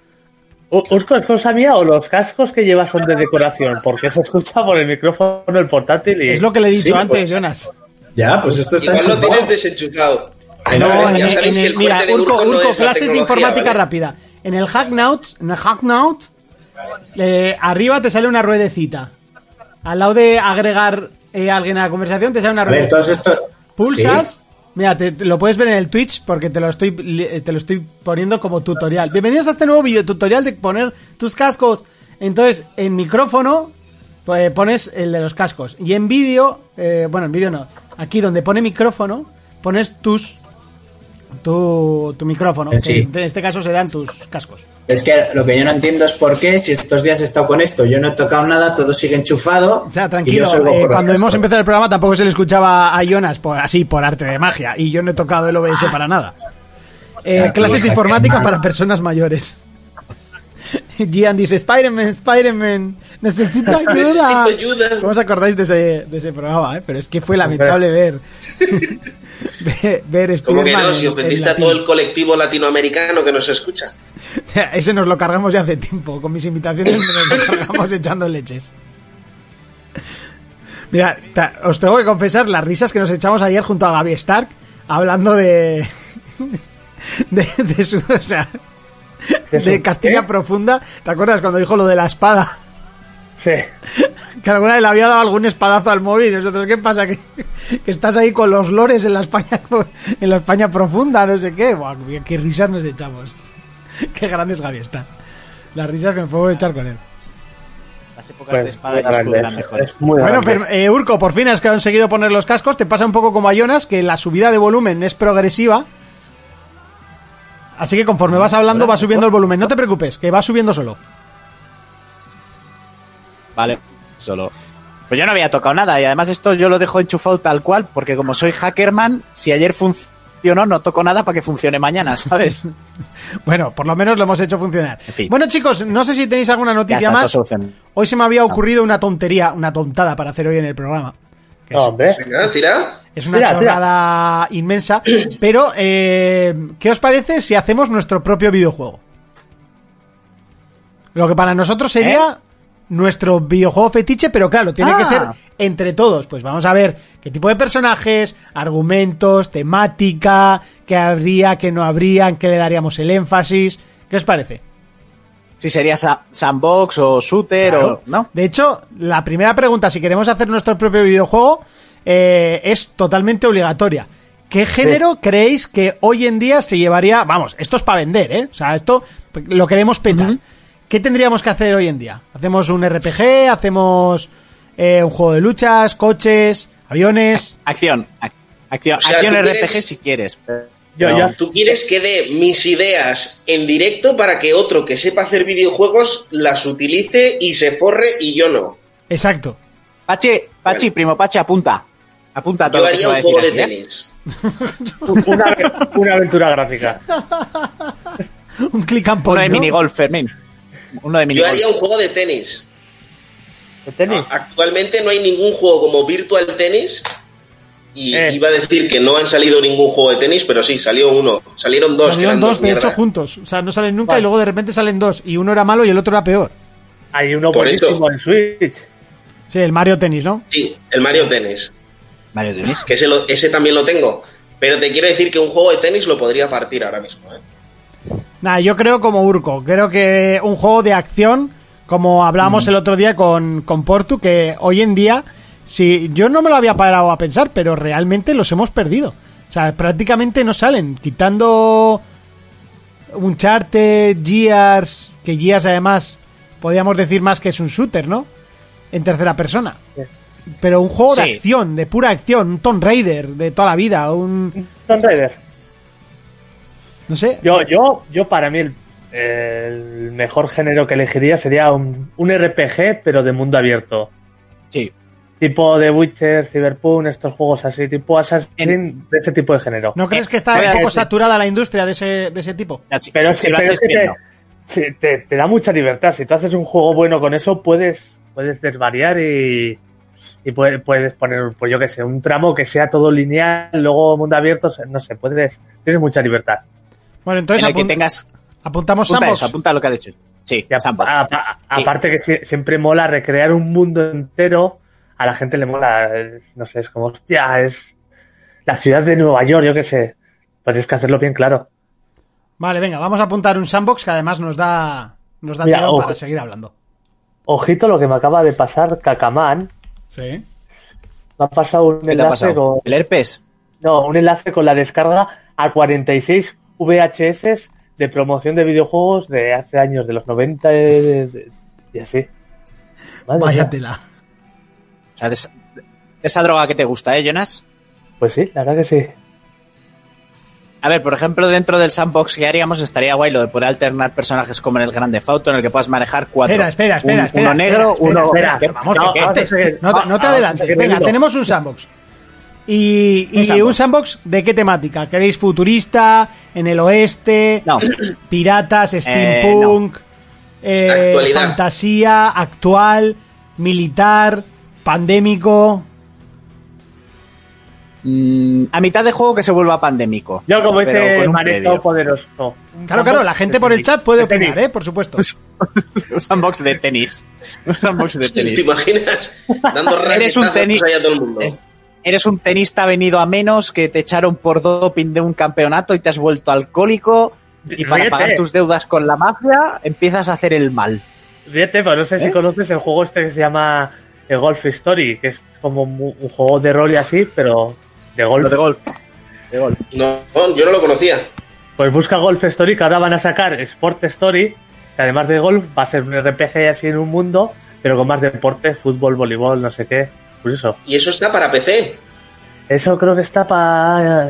¿Urco es cosa mía o los cascos que llevas son de decoración? Porque se escucha por el micrófono el portátil y... Es lo que le he dicho Sí, antes, pues, Jonas. Ya, pues esto está Igual lo tienes desenchufado. No, Vale, en en el- el mira, Urco, Urco no clases de informática ¿vale? rápida. En el Hacknout, en el Hacknout, eh, arriba te sale una ruedecita. Al lado de agregar eh, a alguien a la conversación, te sale una A ver, ruedecita. todos estos... Pulsas. Sí. Mira, te, lo puedes ver en el Twitch porque te lo estoy li- te lo estoy poniendo como tutorial. Bienvenidos a este nuevo video tutorial de poner tus cascos. Entonces, en micrófono pues, pones el de los cascos. Y en vídeo, eh, bueno, en vídeo no. Aquí donde pone micrófono, pones tus tu, tu micrófono. Eh, sí. que en este caso serán tus cascos. Es que lo que yo no entiendo es por qué, si estos días he estado con esto, yo no he tocado nada, todo sigue enchufado. O sea, y tranquilo, eh, cuando hemos cascos. empezado el programa tampoco se le escuchaba a Jonas por, así por arte de magia y yo no he tocado el OBS para nada. Eh, Ya, clases tú, de informática mal. para personas mayores. [LAUGHS] Gian dice, Spider-Man, Spider-Man, necesito ayuda. Necesito ayuda. ¿Cómo os acordáis de ese, de ese programa? eh? Pero es que fue lamentable ver. [LAUGHS] ver, ver Como que no, si en- ofendiste en a todo el colectivo latinoamericano que nos escucha. [LAUGHS] Ese nos lo cargamos ya hace tiempo. Con mis invitaciones nos lo cargamos echando leches. Mira, ta- os tengo que confesar las risas que nos echamos ayer junto a Gaby Stark hablando de. [LAUGHS] de, de su. O sea. De Castilla Profunda. ¿Te acuerdas cuando dijo lo de la espada? Sí. Que alguna vez le había dado algún espadazo al móvil. Y nosotros, ¿qué pasa? Que, que estás ahí con los lores en la España, en la España profunda, no sé qué. Buah, qué, qué risas nos echamos. Qué grande es Gaby está. Las risas que me puedo echar con él. Las épocas Pues, de espada y escudo eran mejores. es muy Bueno, eh, Urco, por fin has conseguido poner los cascos. Te pasa un poco como a Jonas, que la subida de volumen es progresiva. Así que conforme vas hablando, va subiendo el volumen. No te preocupes, que va subiendo solo. Vale, solo. Pues yo no había tocado nada y además esto yo lo dejo enchufado tal cual porque como soy hackerman, si ayer funcionó no toco nada para que funcione mañana, ¿sabes? [LAUGHS] Bueno, por lo menos lo hemos hecho funcionar. En fin. Bueno, chicos, no sé si tenéis alguna ya noticia más. Hoy se me había ocurrido una tontería, una tontada para hacer hoy en el programa. Que es- No, una Tira, tira. chorrada inmensa. Pero, eh, ¿qué os parece si hacemos nuestro propio videojuego? Lo que para nosotros sería nuestro videojuego fetiche, pero claro, tiene que Ah. ser entre todos. Pues vamos a ver qué tipo de personajes, argumentos, temática, qué habría, qué no habría, en qué le daríamos el énfasis. ¿Qué os parece? Si sería sa- sandbox o shooter Claro. o... ¿No? De hecho, la primera pregunta, si queremos hacer nuestro propio videojuego, eh, es totalmente obligatoria. ¿Qué género creéis que hoy en día se llevaría? Vamos, esto es para vender, ¿eh? O sea, esto lo queremos petar. ¿Qué tendríamos que hacer hoy en día? ¿Hacemos un RPG? ¿Hacemos eh, un juego de luchas? ¿Coches? ¿Aviones? Acción. ac- acción, O sea, acción RPG quieres- si quieres. pero- Yo, no. yo- Tú quieres que dé mis ideas en directo para que otro que sepa hacer videojuegos las utilice y se forre y yo no. Exacto. Pachi, Pachi, primo Pachi, apunta. Apunta todo Yo lo que se haría un juego de ¿eh? tenis. una, [LAUGHS] una aventura gráfica. Un click and Uno point, de ¿no? minigolf, Fermín. Uno de Yo haría un juego de tenis. ¿De tenis? Actualmente no hay ningún juego como Virtual Tennis. Y Eh. iba a decir que no han salido ningún juego de tenis, pero sí, salió uno. Salieron dos. que Salieron eran dos, de mierda. hecho, juntos. O sea, no salen nunca Vale. y luego de repente salen dos. Y uno era malo y el otro era peor. Hay uno Por eso. buenísimo en Switch. Sí, el Mario Tennis, ¿no? Sí, el Mario Tennis. Mario Denis. Que ese, lo- ese también lo tengo. Pero te quiero decir que un juego de tenis lo podría partir ahora mismo. ¿eh? Nada, yo creo como Urco. Creo que un juego de acción, como hablábamos el otro día con, con Portu, que hoy en día, si yo no me lo había parado a pensar, pero realmente los hemos perdido. O sea, prácticamente no salen, quitando Uncharted, Gears, que Gears además podríamos decir más que es un shooter, ¿no? En tercera persona. Pero un juego de acción, de pura acción, un Tomb Raider de toda la vida, un... Tomb Raider. No sé. Yo, yo, yo para mí el, el mejor género que elegiría sería un, un RPG, pero de mundo abierto. Sí. Tipo The Witcher, Cyberpunk, estos juegos así, tipo Assassin's En- de ese tipo de género. ¿No crees Eh, que está a un poco saturada la industria de ese, de ese tipo? Así- Pero si, es si que, lo pero haces bien, te, no. sí, te- te da mucha libertad. Si tú haces un juego bueno con eso, puedes, puedes desvariar y, y puedes, puedes poner, pues yo que sé, un tramo que sea todo lineal, luego mundo abierto, no sé, puedes, tienes mucha libertad. Bueno, entonces en el que apun- tengas. apuntamos Apunta eso, apunta lo que ha dicho. Sí, Y a- a- a- aparte que sie- siempre mola recrear un mundo entero, a la gente le mola, no sé, es como, hostia, es la ciudad de Nueva York, yo qué sé. Pues tienes que hacerlo bien claro. Vale, venga, vamos a apuntar un sandbox que además nos da, nos da Mira, tiempo ojo. para seguir hablando. Ojito lo que me acaba de pasar, Cacamán. Sí. Me ha pasado un ¿Qué te ha enlace pasado? con, ¿El herpes? no, un enlace con la descarga a 46 VHS de promoción de videojuegos de hace años, de los 90 de- de- y así. Madre. Váyatela. O sea, de esa, de esa droga que te gusta, ¿eh, Jonas? Pues sí, la verdad que sí. A ver, por ejemplo, dentro del sandbox que haríamos estaría guay lo de poder alternar personajes como en el Grande Auto en el que puedas manejar cuatro. Espera, espera, espera, Un- espera, Uno negro, espera, uno... espera, ¿Qué? Vamos, No, vamos no, te- no te Ah, adelantes. Venga, tenemos un sandbox. Y, y Un sandbox. un sandbox de qué temática? ¿Queréis futurista? ¿En el oeste? No. ¿Piratas? ¿Steampunk? eh. ¿Fantasía? ¿Actual? ¿Militar? ¿Pandémico? Mm, a mitad de juego que se vuelva pandémico. Yo como dice Maneto. Poderoso. un Claro, claro, la gente por el chat puede opinar, ¿eh? Por supuesto. [LAUGHS] un sandbox de tenis. Un sandbox de [LAUGHS] ¿Te tenis. imaginas? Dando [LAUGHS] Eres un tenis- a todo el mundo. Es- Eres un tenista venido a menos que te echaron por doping de un campeonato y te has vuelto alcohólico y para Ríete. pagar tus deudas con la mafia empiezas a hacer el mal. Fíjate, pero no sé si ¿Eh? conoces el juego este que se llama el Golf Story, que es como mu- un juego de rol y así, pero de golf. De golf. De golf. No, no, yo no lo conocía. Pues busca Golf Story, que ahora van a sacar Sport Story, que además de golf va a ser un RPG así en un mundo, pero con más deporte, fútbol, voleibol, no sé qué. Y eso está para PC. Eso creo que está para...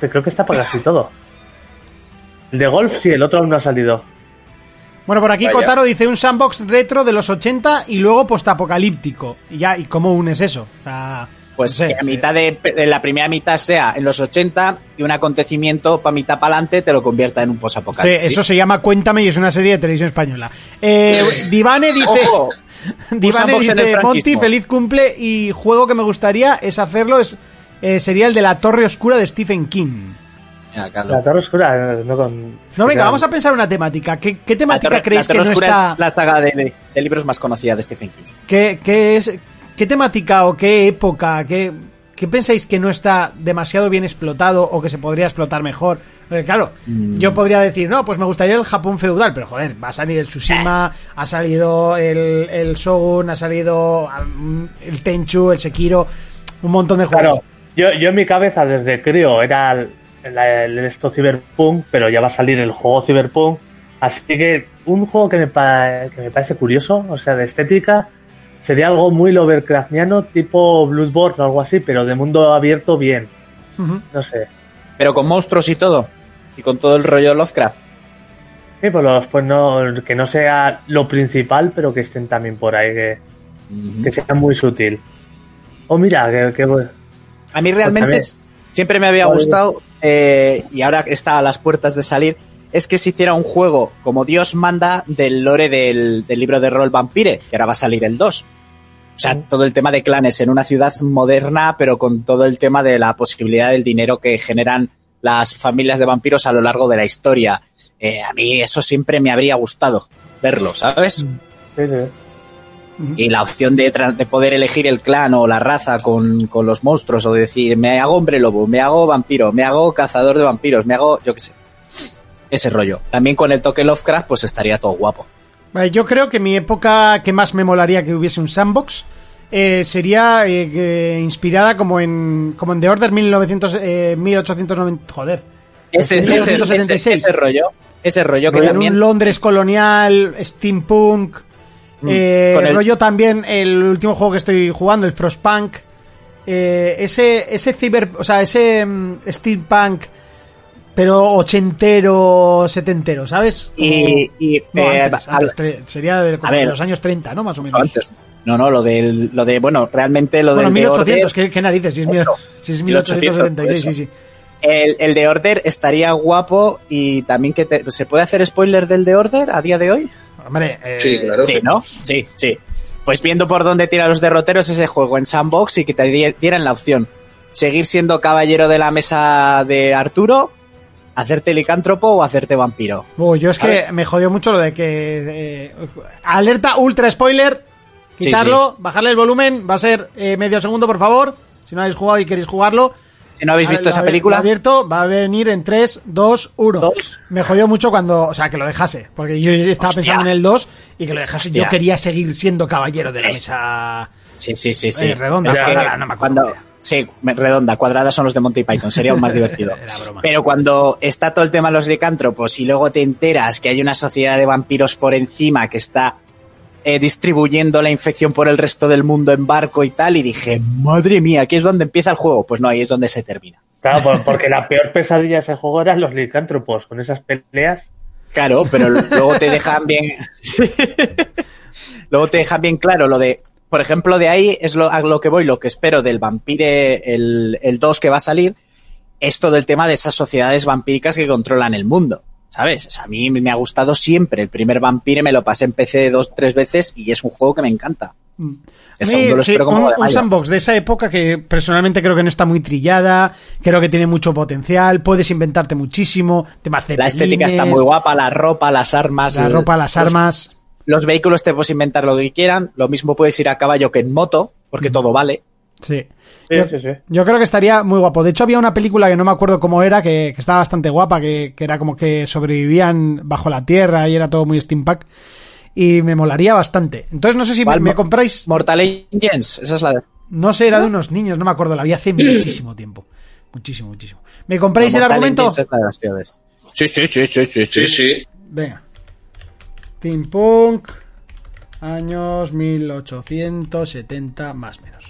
Creo que está para casi todo. El de golf sí, el otro aún no ha salido. Bueno, por aquí Vaya. Kotaro dice un sandbox retro de los 80 y luego postapocalíptico. Y ya, ¿y cómo unes eso? O sea, Pues no sé, que a sí. mitad de, de la primera mitad sea en los 80 y un acontecimiento para mitad para adelante te lo convierta en un Sí, posapocalipsis. eso se llama Cuéntame y es una serie de televisión española. Eh, Divane dice, Ojo, Divane en el dice, Monty, franquismo". feliz cumple y juego que me gustaría es hacerlo, es, eh, sería el de la Torre Oscura de Stephen King. Mira. La Torre Oscura, no con... No, venga, vamos a pensar una temática. ¿Qué, temática Torre- creéis que no está...? es la saga de, de libros más conocida de Stephen King. ¿Qué, qué es, ¿Qué temática o qué época, qué, qué pensáis que no está demasiado bien explotado o que se podría explotar mejor? Porque, claro, Mm. yo podría decir, no, pues me gustaría el Japón feudal, pero joder, va a salir el Tsushima, ha salido el, el Shogun, ha salido um, el Tenchu, el Sekiro, un montón de juegos. Claro, yo, yo en mi cabeza desde crío era el, el- el esto Cyberpunk, pero ya va a salir el juego Cyberpunk. Así que un juego que me, pa- que me parece curioso, o sea, de estética, sería algo muy Lovecraftiano, tipo Bloodborne o algo así, pero de mundo abierto bien. No sé. Pero con monstruos y todo. Y con todo el rollo de Lovecraft. Sí, pues, los- pues no, que no sea lo principal, pero que estén también por ahí, que, que sea muy sutil. Oh, mira, que, que bueno. A mí realmente también- es- siempre me había gustado, eh, y ahora está a las puertas de salir, es que se hiciera un juego como Dios manda del lore del, del libro de rol Vampire, que ahora va a salir el 2. O sea, todo el tema de clanes en una ciudad moderna, pero con todo el tema de la posibilidad del dinero que generan las familias de vampiros a lo largo de la historia. Eh, a mí eso siempre me habría gustado verlo, ¿sabes? Sí, sí. Y la opción de poder elegir el clan o la raza con, con los monstruos o decir, me hago hombre lobo, me hago vampiro, me hago cazador de vampiros, me hago, yo qué sé. Ese rollo. También con el toque Lovecraft, pues estaría todo guapo. Vale, yo creo que mi época que más me molaría que hubiese un sandbox eh, sería eh, inspirada como en como en The Order 1900, eh, 1890. Joder. Ese, ese, 1976. ese, ese rollo, ese rollo que también... un Londres colonial, steampunk. eh, con el- rollo también el último juego que estoy jugando, el Frostpunk. eh, ese ese ciber, o sea, ese mm, steampunk pero ochentero, setentero, ¿sabes? Como- Y, y, No, eh, antes, antes, sería de, como a ver. de los años 30, ¿no? Más o menos. antes. No, no, lo del, lo de, bueno, realmente lo Bueno, del de 1800, Order, ¿qué, qué narices? Si es, mil- Eso, si es 1800, 1876, sí, eso. sí. el, el de Order estaría guapo y también que te- se puede hacer spoiler del de Order a día de hoy. Hombre, eh, Sí, claro. Sí, ¿no? Sí, sí. Pues viendo por dónde tira los derroteros ese juego en sandbox y que te di- dieran la opción seguir siendo caballero de la mesa de Arturo, hacerte licántropo o hacerte vampiro. yo es que ¿Sabes? me jodió mucho lo de que... eh, alerta ultra spoiler, Sí, quitarlo, bajarle el volumen, va a ser eh, medio segundo, por favor. Si no habéis jugado y queréis jugarlo. Si no habéis visto esa película, abierto, va a venir en 3, 2, 1. Dos. Me jodió mucho cuando, o sea, que lo dejase, porque yo estaba Hostia. pensando en el 2 y que lo dejase. Yo quería seguir siendo caballero de la Eh. mesa. Sí, sí, sí, sí. Eh, redonda, Es que cuadrada, no me acuerdo cuando-. Sí, redonda, cuadrada son los de Monty Python, sería aún más [LAUGHS] divertido. Pero cuando está todo el tema de los licántropos y luego te enteras que hay una sociedad de vampiros por encima que está eh, distribuyendo la infección por el resto del mundo en barco y tal, y dije, madre mía, aquí es donde empieza el juego. Pues no, ahí es donde se termina. Claro, por- porque la peor pesadilla de ese juego eran los licántropos, con esas peleas. Claro, pero luego te dejan bien. [LAUGHS] luego te dejan bien claro lo de. Por ejemplo, de ahí es lo, a lo que voy, lo que espero del Vampire, el, el 2 que va a salir, es todo el tema de esas sociedades vampíricas que controlan el mundo. ¿Sabes? O sea, a mí me ha gustado siempre. El primer Vampire me lo pasé en PC dos, tres veces y es un juego que me encanta. Mí, lo sí, como un, de sandbox de esa época que personalmente creo que no está muy trillada, creo que tiene mucho potencial, puedes inventarte muchísimo, temas La estética está muy guapa, la ropa, las armas. La el- ropa, las los- armas. Los vehículos te puedes inventar lo que quieran. Lo mismo puedes ir a caballo que en moto, porque todo vale. Sí. Sí, Yo, sí, sí. yo creo que estaría muy guapo. De hecho, había una película que no me acuerdo cómo era, que, que estaba bastante guapa, que, que era como que sobrevivían bajo la tierra y era todo muy steampunk. Y me molaría bastante. Entonces, no sé si me, compráis. Mortal Engines, esa es la de... No sé, era de unos niños, no me acuerdo, la vi hace [CLEARS THROAT] muchísimo tiempo. Muchísimo, muchísimo. ¿Me compráis el Mortal argumento? Sí, sí, sí, sí, Sí, sí. Venga. Steampunk. Años 1870 más o menos.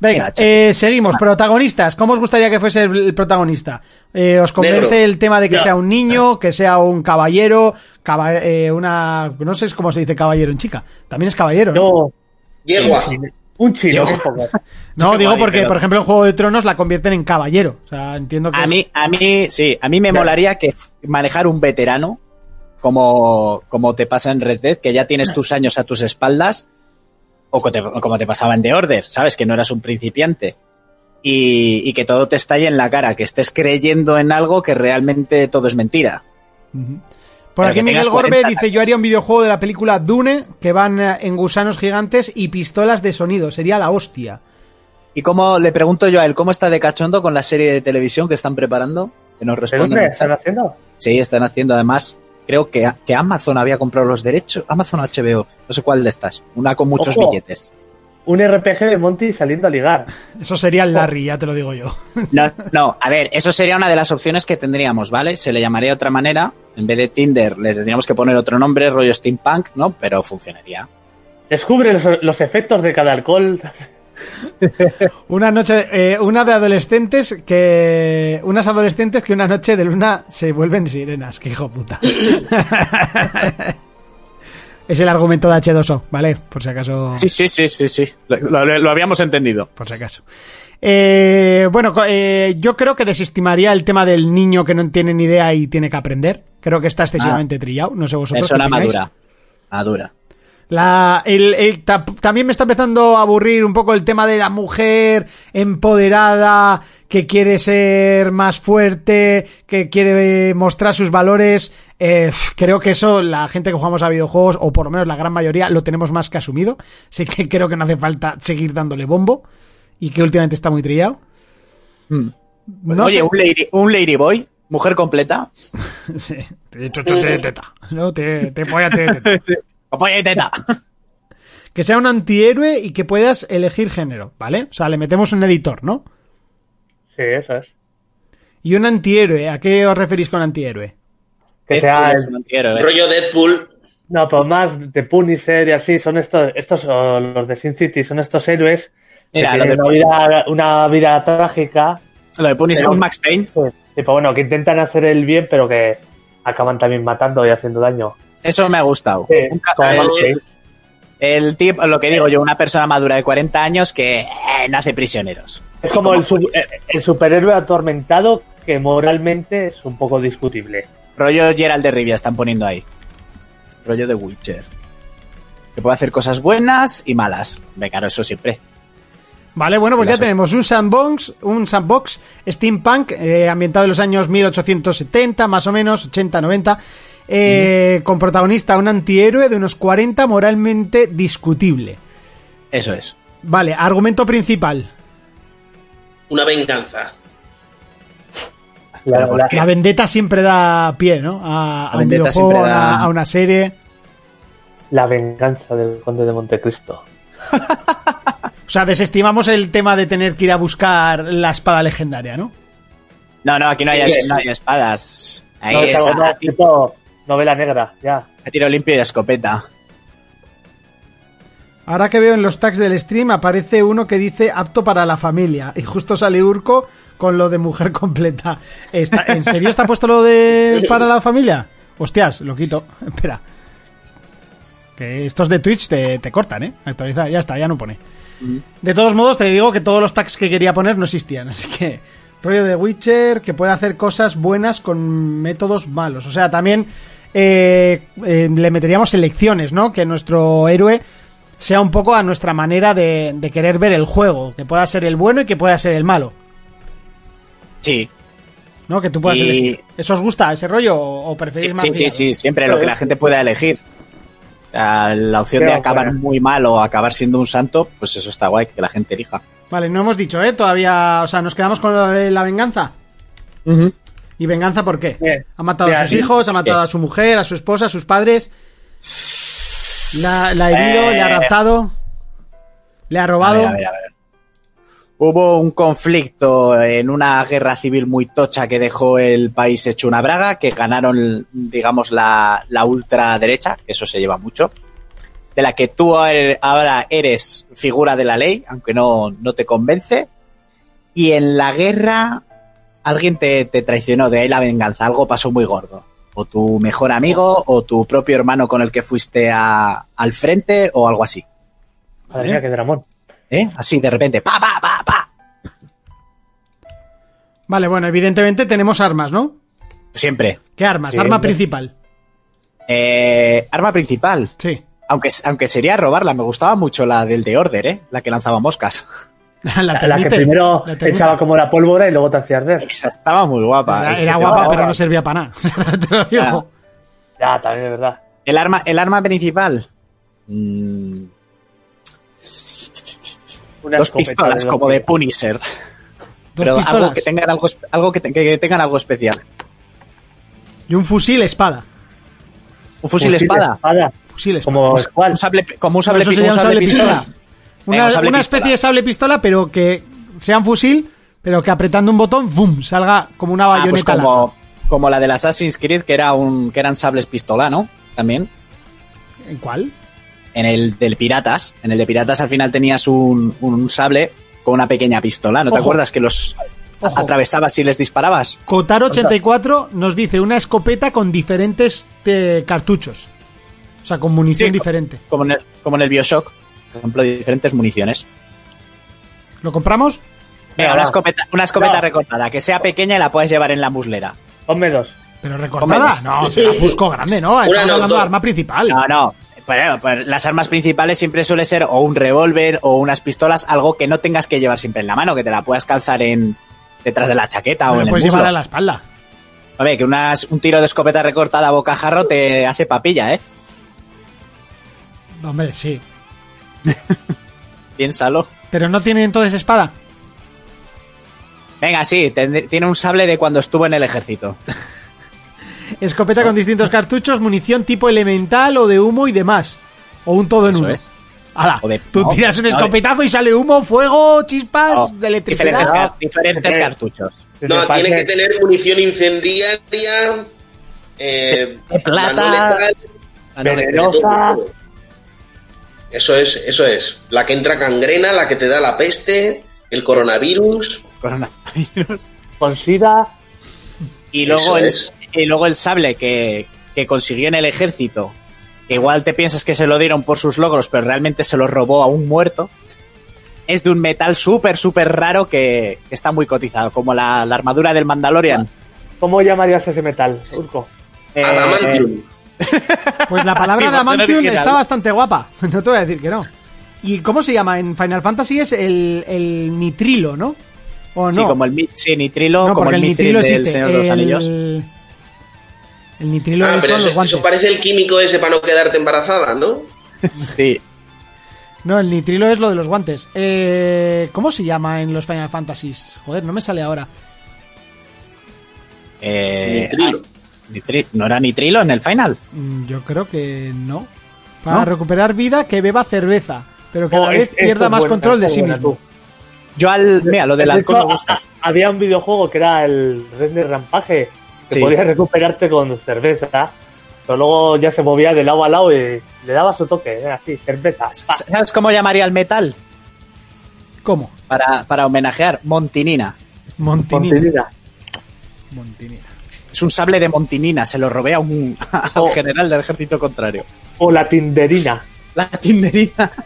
Venga, eh, seguimos. Protagonistas. ¿Cómo os gustaría que fuese el, protagonista? Eh, ¿Os convence Negro. el tema de que Ya. sea un niño, que sea un caballero, caba- eh, una... No sé cómo se dice caballero en chica. También es caballero, ¿no? No, Yegua. un chino. [LAUGHS] No, digo porque, por ejemplo, en Juego de Tronos la convierten en caballero. O sea, entiendo que A es- mí, a mí, sí, a mí me molaría que manejar un veterano, como, como te pasa en Red Dead, que ya tienes tus años a tus espaldas, o te- como te pasaba en The Order, ¿sabes? Que no eras un principiante. Y, y que todo te estalle en la cara, que estés creyendo en algo que realmente todo es mentira. Por Pero aquí Miguel Gorbe 40 dice, yo haría un videojuego de la película Dune, que van eh, en gusanos gigantes y pistolas de sonido. Sería la hostia. Y cómo, le pregunto yo a él, ¿cómo está de cachondo con la serie de televisión que están preparando? Que nos ¿De responden. están haciendo? Sí, están haciendo además. Creo que, que Amazon había comprado los derechos. Amazon o HBO. No sé cuál de estas. Una con muchos Ojo. billetes. Un RPG de Monty saliendo a ligar. [LAUGHS] Eso sería el Larry, ya te lo digo yo. [LAUGHS] No, no, a ver, eso sería una de las opciones que tendríamos, ¿vale? Se le llamaría de otra manera. En vez de Tinder le tendríamos que poner otro nombre, rollo steampunk, ¿no? Pero funcionaría. Descubre los, los efectos de cada alcohol. [LAUGHS] [LAUGHS] Una noche, eh, una de adolescentes que, unas adolescentes que una noche de luna se vuelven sirenas. Que hijo puta. [LAUGHS] es el argumento de H2O, ¿vale? Por si acaso. Sí, sí, sí, sí, sí. Lo, lo- lo habíamos entendido. por si acaso. Eh, bueno, eh, yo creo que desestimaría el tema del niño que no tiene ni idea y tiene que aprender. Creo que está excesivamente trillado. No sé vosotros. Persona madura. Madura. La, el- el- ta- también me está empezando a aburrir un poco el tema de la mujer empoderada, que quiere ser más fuerte, que quiere mostrar sus valores. Eh, creo que eso la gente que jugamos a videojuegos, o por lo menos la gran mayoría, lo tenemos más que asumido. Así que creo que no hace falta seguir dándole bombo. Y que últimamente está muy trillado. No Oye, sé- un, lady, un ladyboy, mujer completa. Sí, te. Te, te teta. Apoya y teta. [LAUGHS] Que sea un antihéroe y que puedas elegir género, ¿vale? O sea, le metemos un editor, ¿no? Sí, eso es. Y un antihéroe, ¿a qué os referís con antihéroe? Que sea Es el- un antihéroe. Rollo Deadpool. No, pero más de Punisher y así, son estos, estos o los de Sin City, son estos héroes Mira, que lo tienen de- una, vida, una vida trágica, Lo de Punisher, Pero- un Max Payne. pues, tipo, bueno, que intentan hacer el bien, pero que acaban también matando y haciendo daño. Eso me ha gustado. Sí, el, el tipo, lo que digo yo, una persona madura de 40 años que eh, nace prisioneros. Es como el, su- eh, el superhéroe atormentado que moralmente es un poco discutible. Rollo Gerald de Rivia están poniendo ahí. Rollo de Witcher. Que puede hacer cosas buenas y malas. Me claro, eso siempre. Vale, bueno, pues ya tenemos un sandbox, un sandbox steampunk eh, ambientado en los años 1870, más o menos, 80, 90, eh, con protagonista un antihéroe de unos 40 moralmente discutible. Eso es. Vale, argumento principal. Una venganza. La- vendetta siempre da pie, ¿no? A, un videojuego, siempre a, da- una, a una serie. la venganza del conde de Montecristo. [LAUGHS] O sea, desestimamos el tema de tener que ir a buscar la espada legendaria, ¿no? No, no, aquí no hay, ¿Qué es? no hay espadas. Ahí No, es algo tipo novela negra, ya. a tiro limpio y a escopeta. Ahora que veo en los tags del stream aparece uno que dice apto para la familia y justo sale Urco con lo de mujer [LAUGHS] completa. Está- ¿En serio está puesto lo de para la familia? Hostias, lo quito. [LAUGHS] Espera. Que estos de Twitch te, te cortan, ¿eh? Actualiza, ya está, ya no pone. De todos modos, te digo que todos los tags que quería poner no existían, [LAUGHS] así que rollo de Witcher que puede hacer cosas buenas con métodos malos. O sea, también eh, eh, le meteríamos elecciones, ¿no? Que nuestro héroe sea un poco a nuestra manera de, de querer ver el juego, que pueda ser el bueno y que pueda ser el malo, Sí, ¿no? Que tú puedas Y- elegir. ¿Eso os gusta ese rollo o o preferís más sí, sí, sí, siempre lo que la gente pueda elegir. Sea, La opción de acabar bueno. muy mal o acabar siendo un santo, pues eso está guay, que la gente elija. Vale, no hemos dicho, ¿eh? Todavía, o sea, nos quedamos con lo de la venganza. ¿Y venganza por qué? Ha matado a sus hijos, ha matado a su mujer, a su esposa, a sus padres. La, la ha herido, Eh. le ha raptado. Le ha robado. a ver, a ver. Hubo un conflicto en una guerra civil muy tocha que dejó el país hecho una braga, que ganaron, digamos, la, la ultraderecha, que eso se lleva mucho, de la que tú er- ahora eres figura de la ley, aunque no, no te convence, y en la guerra alguien te, te traicionó, de ahí la venganza, algo pasó muy gordo. O tu mejor amigo, o tu propio hermano con el que fuiste a- al frente, o algo así. Madre mía, qué dramón. ¿Eh? Así de repente, pa, pa, pa, pa. Vale, bueno, evidentemente tenemos armas, ¿no? Siempre. ¿Qué armas? Arma principal. Eh, arma principal. Sí. Aunque, aunque sería robarla. Me gustaba mucho la del The Order, ¿eh? La que lanzaba moscas. La, [LAUGHS] La, la que primero La echaba como la pólvora y luego te hacía arder. Esa estaba muy guapa. Era, guapa, guapa. pero no servía para nada. [LAUGHS] Te lo digo. Ya, también es verdad. El arma, el arma principal. Mm, dos pistolas, de como de. Punisher. Dos pero pistolas algo que tengan algo, algo que, te- que tengan algo especial. y un fusil espada. Un fusil, espada. Fusil espada. Como cuál. Un sable, como un sable, un sable pistola. pistola. Una, una especie de sable pistola, pero que sea un fusil, pero que apretando un botón, ¡bum! salga como una Ah, bayoneta. pues larga. como, como la del Assassin's Creed, que era un, que eran sables pistola, ¿no? También. ¿En cuál? En el del Piratas, en el de Piratas al final tenías un, un sable con una pequeña pistola. ¿No te acuerdas que los Ojo. atravesabas y les disparabas? Kotar84 nos dice una escopeta con diferentes eh, cartuchos. O sea, con munición Sí. diferente. Como en el, como en el Bioshock, por ejemplo, diferentes municiones. ¿Lo compramos? Venga, una escopeta, una escopeta No. recortada, que sea pequeña y la puedes llevar en la muslera. Ponme dos. ¿Pero recortada? No, será Fusco grande, ¿no? Estamos no, hablando de arma principal. No, no, Bueno, pues las armas principales siempre suele ser o un revólver o unas pistolas, algo que no tengas que llevar siempre en la mano, que te la puedas calzar en detrás de la chaqueta o en el puedes muslo. llevar a la espalda. A ver, que unas- un tiro de escopeta recortada a bocajarro te hace papilla, ¿eh? Hombre, sí. [LAUGHS] Piénsalo. Pero no tiene entonces espada. Venga, sí, tiene un sable de cuando estuvo en el ejército. [LAUGHS] Escopeta con distintos cartuchos, munición tipo elemental o de humo y demás. O un todo en uno. es. De- tú no, tiras un no, de- escopetazo y sale humo, fuego, chispas, No, de electricidad. diferentes, car- diferentes cartuchos. No, tiene que tener munición incendiaria. Eh, De plata. Venenosa. Eso es, eso es. La que entra cangrena, la que te da la peste, el coronavirus. coronavirus. Con SIDA. Y luego, el, y luego el sable que, que consiguió en el ejército, que igual te piensas que se lo dieron por sus logros, pero realmente se lo robó a un muerto, es de un metal súper, súper raro que, que está muy cotizado, como la, la armadura del Mandalorian. ¿Cómo llamarías ese metal, Urco? Eh, Adamantium. Pues la palabra Sí, está bastante guapa. [LAUGHS] No te voy a decir que no. ¿Y cómo se llama? En Final Fantasy es el, el nitrilo, ¿no? ¿O no? Sí, como el sí, nitrilo, no, como el, nitrilo del existe. Señor de los el, Anillos. el nitrilo Ah, pero los eso, guantes. eso parece el químico ese para no quedarte embarazada, ¿no? [LAUGHS] Sí. No, el nitrilo es lo de los guantes. Eh, ¿Cómo se llama en los Final Fantasies? Joder, no me sale ahora. Eh, Nitrilo. ah, nitri- ¿No era nitrilo en el final? Mm, Yo creo que no. Para ¿No? recuperar vida, que beba cerveza. Pero que a Oh, la vez es- pierda más buena, control de sí buena, mismo. tú. Yo al... Mira, lo del De alcohol hecho, me gusta. Había un videojuego que era el Red Dead Rampage, que Sí. podías recuperarte con cerveza, pero luego ya se movía de lado a lado y le daba su toque, era así, cerveza. pa. ¿Sabes cómo llamaría el metal? ¿Cómo? Para, para homenajear, Montinina. Montinina. Montinina. Montinina. Es un sable de Montinina, se lo robé [LAUGHS] a un Oh. general del ejército contrario. O la tinderina. La tinderina. [LAUGHS]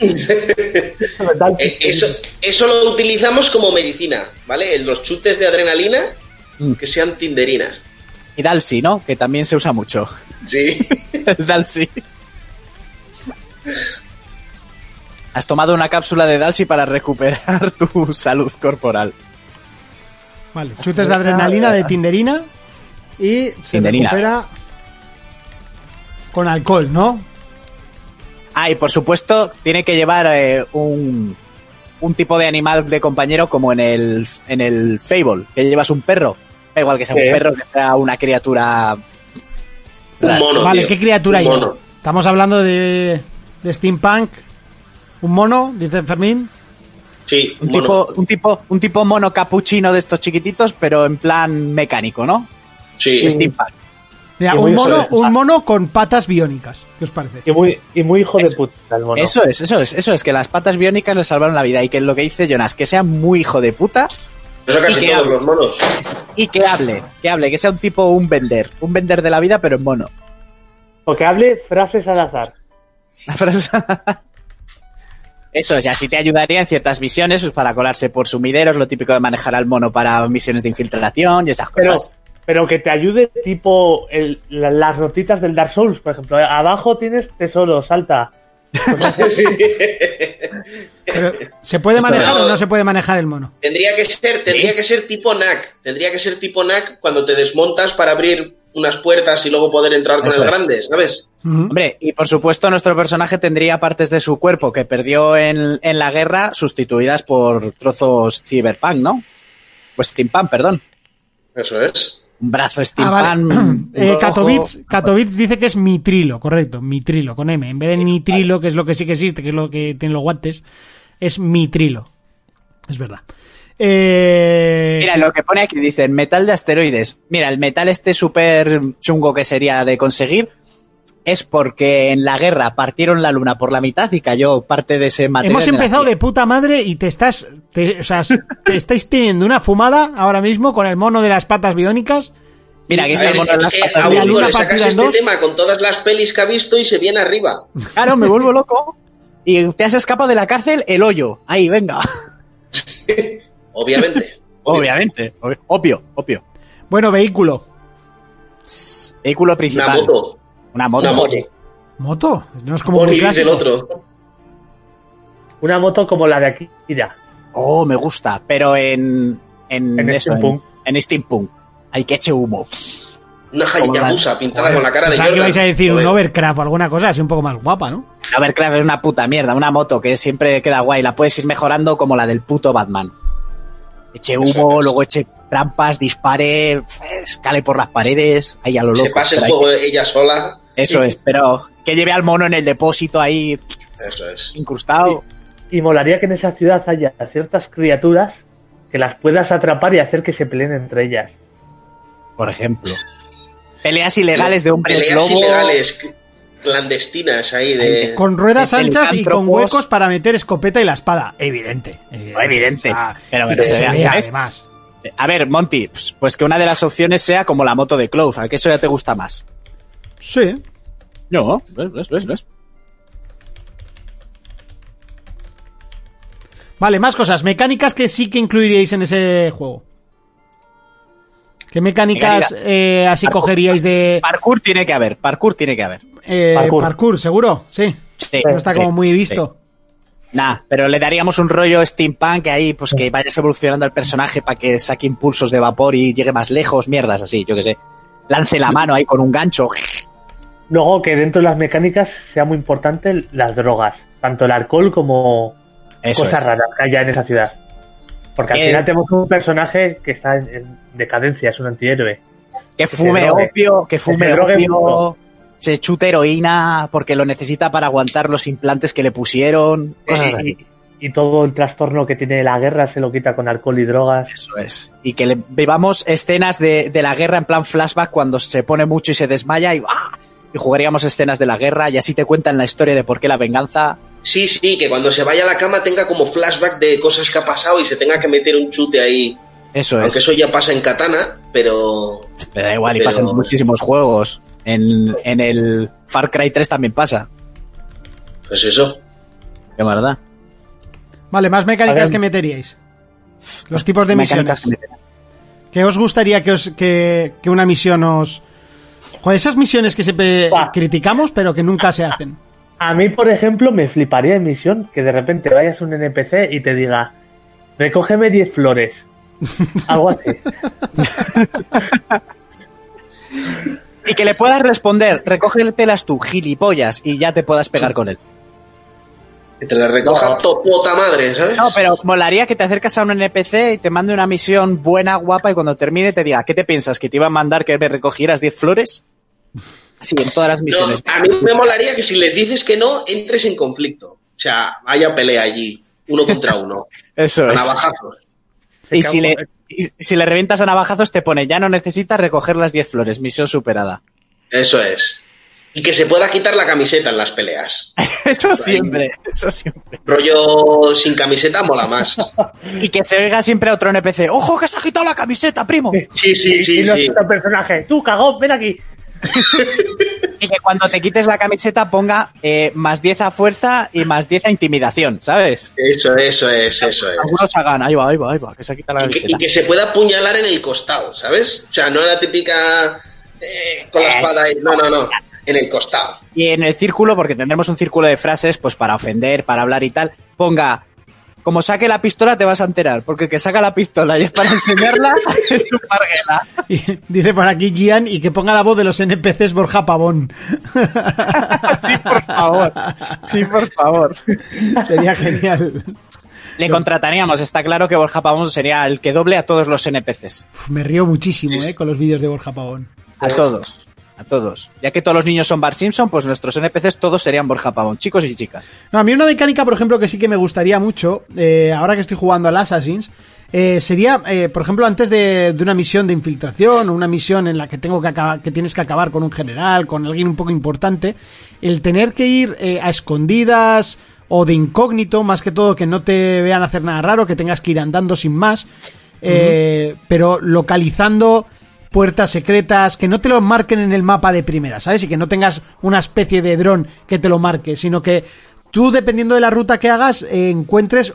Eh, Eso, eso lo utilizamos como medicina, ¿vale? En los chutes de adrenalina, Mm. que sean tinderina. Y Dalsi, ¿no? Que también se usa mucho. Sí. [LAUGHS] El Dalsi. Has tomado una cápsula de Dalsi para recuperar tu salud corporal. Vale, chutes de adrenalina de tinderina y se Tinderina. recupera con alcohol, ¿no? Ah, y por supuesto, tiene que llevar eh, un, un tipo de animal de compañero como en el, en el Fable, que llevas un perro. Da igual que sea un perro, que sea una criatura. Un mono. vale, tío. ¿qué criatura Un hay? mono. Estamos hablando de, de steampunk. Un mono, dice Fermín. Sí, Un un mono. tipo, un tipo, un tipo mono capuchino de estos chiquititos, pero en plan mecánico, ¿no? Sí. Steampunk. Mira, Y un mono, un mono con patas biónicas. ¿Qué os parece? Y muy, y muy hijo de Eso- puta el mono. Eso es, eso es, eso es, que las patas biónicas le salvaron la vida y que lo que dice Jonas, que sea muy hijo de puta Eso ¿Y casi qué todos hablo? los monos. y que hable, que hable, que sea un tipo, un vender, un vender de la vida, pero en mono. O que hable frases al azar. La frase- Eso es, y así te ayudaría en ciertas misiones pues, para colarse por sumideros, lo típico de manejar al mono para misiones de infiltración y esas cosas. pero que te ayude tipo el- la- las notitas del Dark Souls, por ejemplo. Abajo tienes tesoro, salta. [LAUGHS] Sí. Pero, ¿Se puede manejar es. o no se puede manejar el mono? Tendría que ser, tendría que ser tipo NAC. Tendría que ser tipo NAC cuando te desmontas para abrir unas puertas y luego poder entrar con Eso el es. grande, ¿sabes? Hombre, y por supuesto nuestro personaje tendría partes de su cuerpo que perdió en, en la guerra sustituidas por trozos cyberpunk, ¿no? Pues steampunk, perdón. Eso es. Un brazo Ah, steampunk. vale. Eh. Katowice, Katowice dice que es mitrilo, correcto, mitrilo, con M. En vez de nitrilo, que es lo que sí que existe, que es lo que tienen los guantes, es mitrilo. Es verdad. Eh, Mira, lo que pone aquí dicen metal de asteroides. Mira, el metal este súper chungo que sería de conseguir es porque en la guerra partieron la luna por la mitad y cayó parte de ese material. Hemos empezado de puta madre y te estás. te- o sea, [LAUGHS] te estáis teniendo una fumada ahora mismo con el mono de las patas biónicas. Mira, aquí está el mono de las patas a biónicas. uno le sacas este dos. tema con todas las pelis que ha visto y se viene arriba. Claro, me vuelvo loco. [LAUGHS] Y te has escapado de la cárcel el hoyo. Ahí, venga. [LAUGHS] Obviamente. Obviamente. ob- Obvio, obvio. Bueno, vehículo. Vehículo Una principal. moto. Una moto. Una moto. ¿Moto? No es como muy Pony el clásico. otro. Una moto como la de Akira. Oh, me gusta, pero en. En, En eso, en, Steampunk. en Steampunk. Hay que eche humo. Una Hayabusa pintada con la cara de Pensaba que Jordan. ibais a decir un. Overcraft o alguna cosa así un poco más guapa, ¿no? Overcraft es una puta mierda, una moto que siempre queda guay. La puedes ir mejorando como la del puto Batman. Eche humo, luego eche trampas, dispare, escale por las paredes, ahí a lo loco. Se pase el juego ella sola. Eso es, pero que lleve al mono en el depósito ahí Eso es. incrustado. Y molaría que en esa ciudad haya ciertas criaturas que las puedas atrapar y hacer que se peleen entre ellas. Por ejemplo. Peleas ilegales de hombres Peleas lobo. ilegales cl- clandestinas ahí de... Con ruedas de anchas y con huecos para meter escopeta y la espada. Evidente. No, evidente. O sea, Pero además. A ver, Monty, pues- pues que una de las opciones sea como la moto de Cloud, ¿a que eso ya te gusta más? Sí. No, ves, ves, ves, ves. Vale, más cosas. Mecánicas que sí que incluiríais en ese juego. ¿Qué mecánicas Mecánica- eh, así Parkour. cogeríais de Parkour tiene que haber, parkour tiene que haber. eh, parkour. Parkour. seguro? Sí. Sí, No está sí, como muy sí. visto. Nah, pero le daríamos un rollo steampunk ahí, pues que vayas evolucionando el personaje para que saque impulsos de vapor y llegue más lejos, mierdas así, yo que sé. Lance la mano ahí con un gancho. Luego que dentro de las mecánicas sea muy importante las drogas, tanto el alcohol como Eso cosas es. raras que haya en esa ciudad. Porque al Que- final tenemos un personaje que está en, en decadencia, es un antihéroe. Que fume opio, que Que fume se opio, se chute heroína porque lo necesita para aguantar los implantes que le pusieron. Cosas así. Y, y todo el trastorno que tiene la guerra se lo quita con alcohol y drogas. Eso es. Y que le vivamos escenas de, de la guerra en plan flashback cuando se pone mucho y se desmaya y ¡ah! Y jugaríamos escenas de la guerra y así te cuentan la historia de por qué la venganza. Sí, sí, que cuando se vaya a la cama tenga como flashback de cosas que ha pasado y se tenga que meter un chute ahí. Eso Aunque es. eso ya pasa en Katana, pero... Me da igual, y pero- pasa en muchísimos juegos. En, en el Far Cry 3 también pasa. Pues eso. De verdad. Vale, más mecánicas que meteríais. Los tipos de Mecánicas misiones. que. ¿Qué os gustaría que, os, que, que una misión os... Joder, esas misiones que siempre Buah. criticamos, pero que nunca se hacen. A mí, por ejemplo, me fliparía en misión que de repente vayas a un NPC y te diga, recógeme 10 flores. [LAUGHS] Algo así. Y que le puedas responder, recógetelas tú, gilipollas, y ya te puedas pegar con él. Que te la recoja No. to puta madre, ¿sabes? No, pero molaría que te acercas a un NPC y te mande una misión buena, guapa, y cuando termine te diga, ¿qué te piensas? ¿Que te iba a mandar que me recogieras 10 flores? Sí, en todas las No, misiones. a mí me molaría que si les dices que no, entres en conflicto. O sea, haya pelea allí, uno contra uno, [LAUGHS] Eso a es. navajazos. Se Y si, le, y si le revientas a navajazos te pone, ya no necesitas recoger las 10 flores, misión superada. Eso es. Y que se pueda quitar la camiseta en las peleas. [LAUGHS] Eso siempre, eso siempre. Rollo sin camiseta mola más. [LAUGHS] Y que se oiga siempre a otro NPC, ¡ojo que se ha quitado la camiseta, primo! Sí, sí, y sí, no sí. el personaje, tú cagón, ven aquí. [LAUGHS] Y que cuando te quites la camiseta ponga eh, más 10 a fuerza y más 10 a intimidación, ¿sabes? Eso, eso es, eso es. Algunos hagan, ahí va, ahí va, ahí va, que se ha quitado la Y que, camiseta. y que se pueda apuñalar en el costado, ¿sabes? O sea, no la típica eh, con la Es- espada. y- No, no, no. En el costado. Y en el círculo, porque tendremos un círculo de frases, pues para ofender, para hablar y tal, ponga, como saque la pistola te vas a enterar, porque el que saca la pistola y es para enseñarla [LAUGHS] es un parguela. Y dice por aquí Gian y que ponga la voz de los NPCs Borja Pavón. [LAUGHS] Sí, por favor. Sí, por favor. Sería genial. Le contrataríamos, está claro que Borja Pavón sería el que doble a todos los NPCs. Uf, me río muchísimo eh, con los vídeos de Borja Pavón. A todos. A todos. Ya que todos los niños son Bar Simpson, pues nuestros NPCs todos serían Borja Pavón, chicos y chicas. No, a mí una mecánica, por ejemplo, que sí que me gustaría mucho, eh, ahora que estoy jugando al Assassins, eh, sería, eh, por ejemplo, antes de, de una misión de infiltración o una misión en la que tengo que acabar, que tienes que acabar con un general, con alguien un poco importante, el tener que ir eh, a escondidas o de incógnito, más que todo que no te vean hacer nada raro, que tengas que ir andando sin más, eh, pero localizando puertas secretas, que no te lo marquen en el mapa de primera, ¿sabes? Y que no tengas una especie de dron que te lo marque, sino que tú, dependiendo de la ruta que hagas, eh, encuentres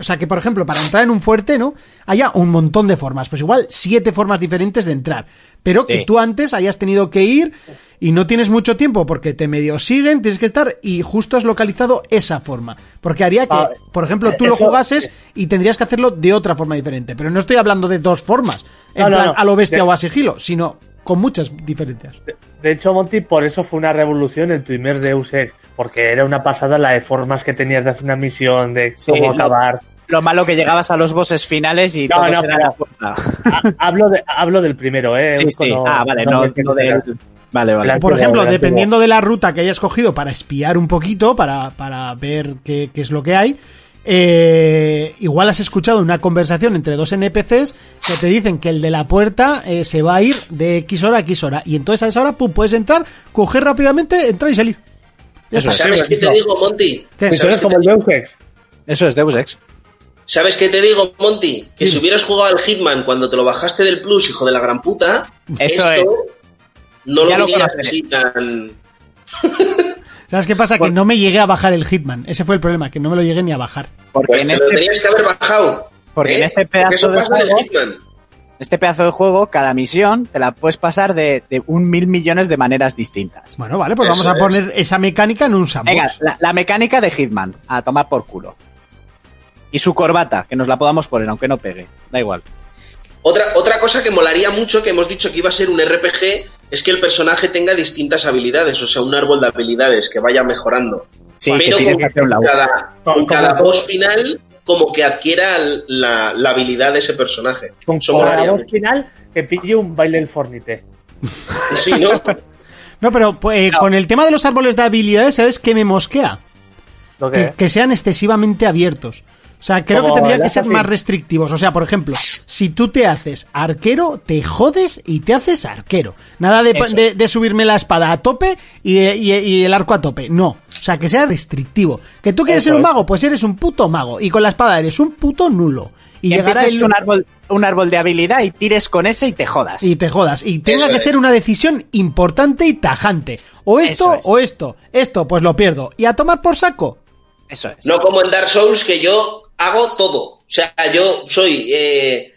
o sea, que por ejemplo, para entrar en un fuerte, ¿no? Haya un montón de formas, pues igual siete formas diferentes de entrar, pero que Sí. tú antes hayas tenido que ir y no tienes mucho tiempo porque te medio siguen, tienes que estar y justo has localizado esa forma, porque haría que, Ah, por ejemplo, tú lo jugases y tendrías que hacerlo de otra forma diferente, pero no estoy hablando de dos formas, en No, no, plan no. a lo bestia De- o a sigilo, sino con muchas diferencias. De, de hecho, Monty, por eso fue una revolución el primer Deus Ex, porque era una pasada la de formas que tenías de hacer una misión, de cómo lo- acabar. Lo malo que llegabas a los bosses finales y No, todos no, eran pero- a fuerza. Ha- hablo, de, hablo del primero, ¿eh? Sí, sí. no- ah, vale, no, del del... Vale, vale. La- Por ejemplo, dependiendo de la ruta que hayas cogido para espiar un poquito, para, para ver qué, qué es lo que hay, eh, igual has escuchado una conversación entre dos NPCs que te dicen que el de la puerta eh, se va a ir de X hora a X hora. Y entonces a esa hora pum, puedes entrar, coger rápidamente, entrar y salir. Ya Eso está. es. ¿Sabes qué te digo, Monty? ¿Qué? Misiones como el Deus Ex. Eso es Deus Ex. ¿Sabes qué te digo, Monty? Que si hubieras jugado al Hitman cuando te lo bajaste del Plus, hijo de la gran puta, Eso esto no Ya lo conoceré. así tan... [LAUGHS] ¿Sabes qué pasa? Que no me llegué a bajar el Hitman. Ese fue el problema, que no me lo llegué ni a bajar. Porque Pues en lo este, tenías que haber bajado. porque ¿eh? en este Porque pedazo de juego, este pedazo de juego, cada misión te la puedes pasar de, de un mil millones de maneras distintas. Bueno, vale, pues Eso vamos a es. poner esa mecánica en un sandbox. Venga, la, la mecánica de Hitman, a tomar por culo. Y su corbata, que nos la podamos poner, aunque no pegue. Da igual. Otra, otra cosa que molaría mucho, que hemos dicho que iba a ser un RPG, es que el personaje tenga distintas habilidades, o sea, un árbol de habilidades que vaya mejorando. Sí, Pero que tienes con un cada, con cada boss final, como que adquiera la, la habilidad de ese personaje. Con cada mucho. final que pille un baile el fornite. [LAUGHS] Sí, ¿no? No, pero pues, eh, con el tema de los árboles de habilidades, ¿sabes qué me mosquea? ¿Lo que, que? que sean excesivamente abiertos. O sea, creo que tendrían que ser más restrictivos. O sea, por ejemplo, si tú te haces arquero, te jodes y te haces arquero. Nada de, de- de subirme la espada a tope y, y- y el arco a tope. No. O sea, que sea restrictivo. Que tú quieres Eso ser un mago, pues eres un puto mago. Y con la espada eres un puto nulo. Y Y llegará el... un árbol, un árbol de habilidad y tires con ese y te jodas. Y te jodas. Y tenga Eso que es. ser una decisión importante y tajante. O esto es. o esto. Esto, pues lo pierdo. Y a tomar por saco. Eso es. No como en Dark Souls, que yo hago todo. O sea, yo soy eh,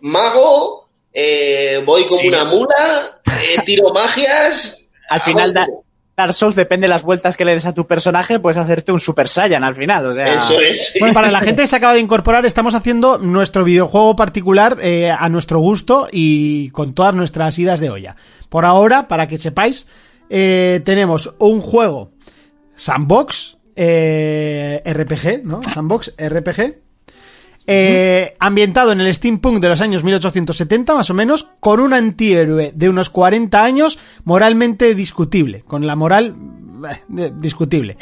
mago, eh, voy como Sí. una mula, eh, tiro magias. Al final, da-. Dark Souls depende de las vueltas que le des a tu personaje, puedes hacerte un Super Saiyan al final. O sea, Eso es. [LAUGHS] Bueno, para la gente que se acaba de incorporar, estamos haciendo nuestro videojuego particular eh, a nuestro gusto y con todas nuestras idas de olla. Por ahora, para que sepáis, eh, tenemos un juego Sandbox eh, RPG, ¿no? Sandbox RPG. eh, ambientado en el steampunk de los años 1870 más o menos, con un antihéroe de unos 40 años moralmente discutible, con la moral eh, discutible.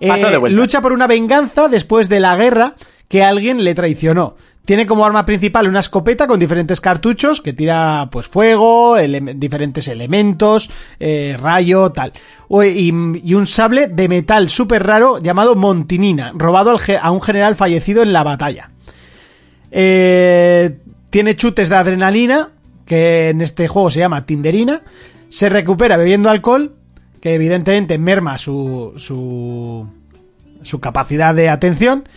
Eh, lucha por una venganza después de la guerra que alguien le traicionó. Tiene como arma principal una escopeta con diferentes cartuchos que tira pues fuego, diferentes elementos, eh, rayo, tal. Y, y un sable de metal súper raro llamado Montinina, robado a un general fallecido en la batalla. Eh, tiene chutes de adrenalina, que en este juego se llama Tinderina. Se recupera bebiendo alcohol, que evidentemente merma su, su, su capacidad de atención.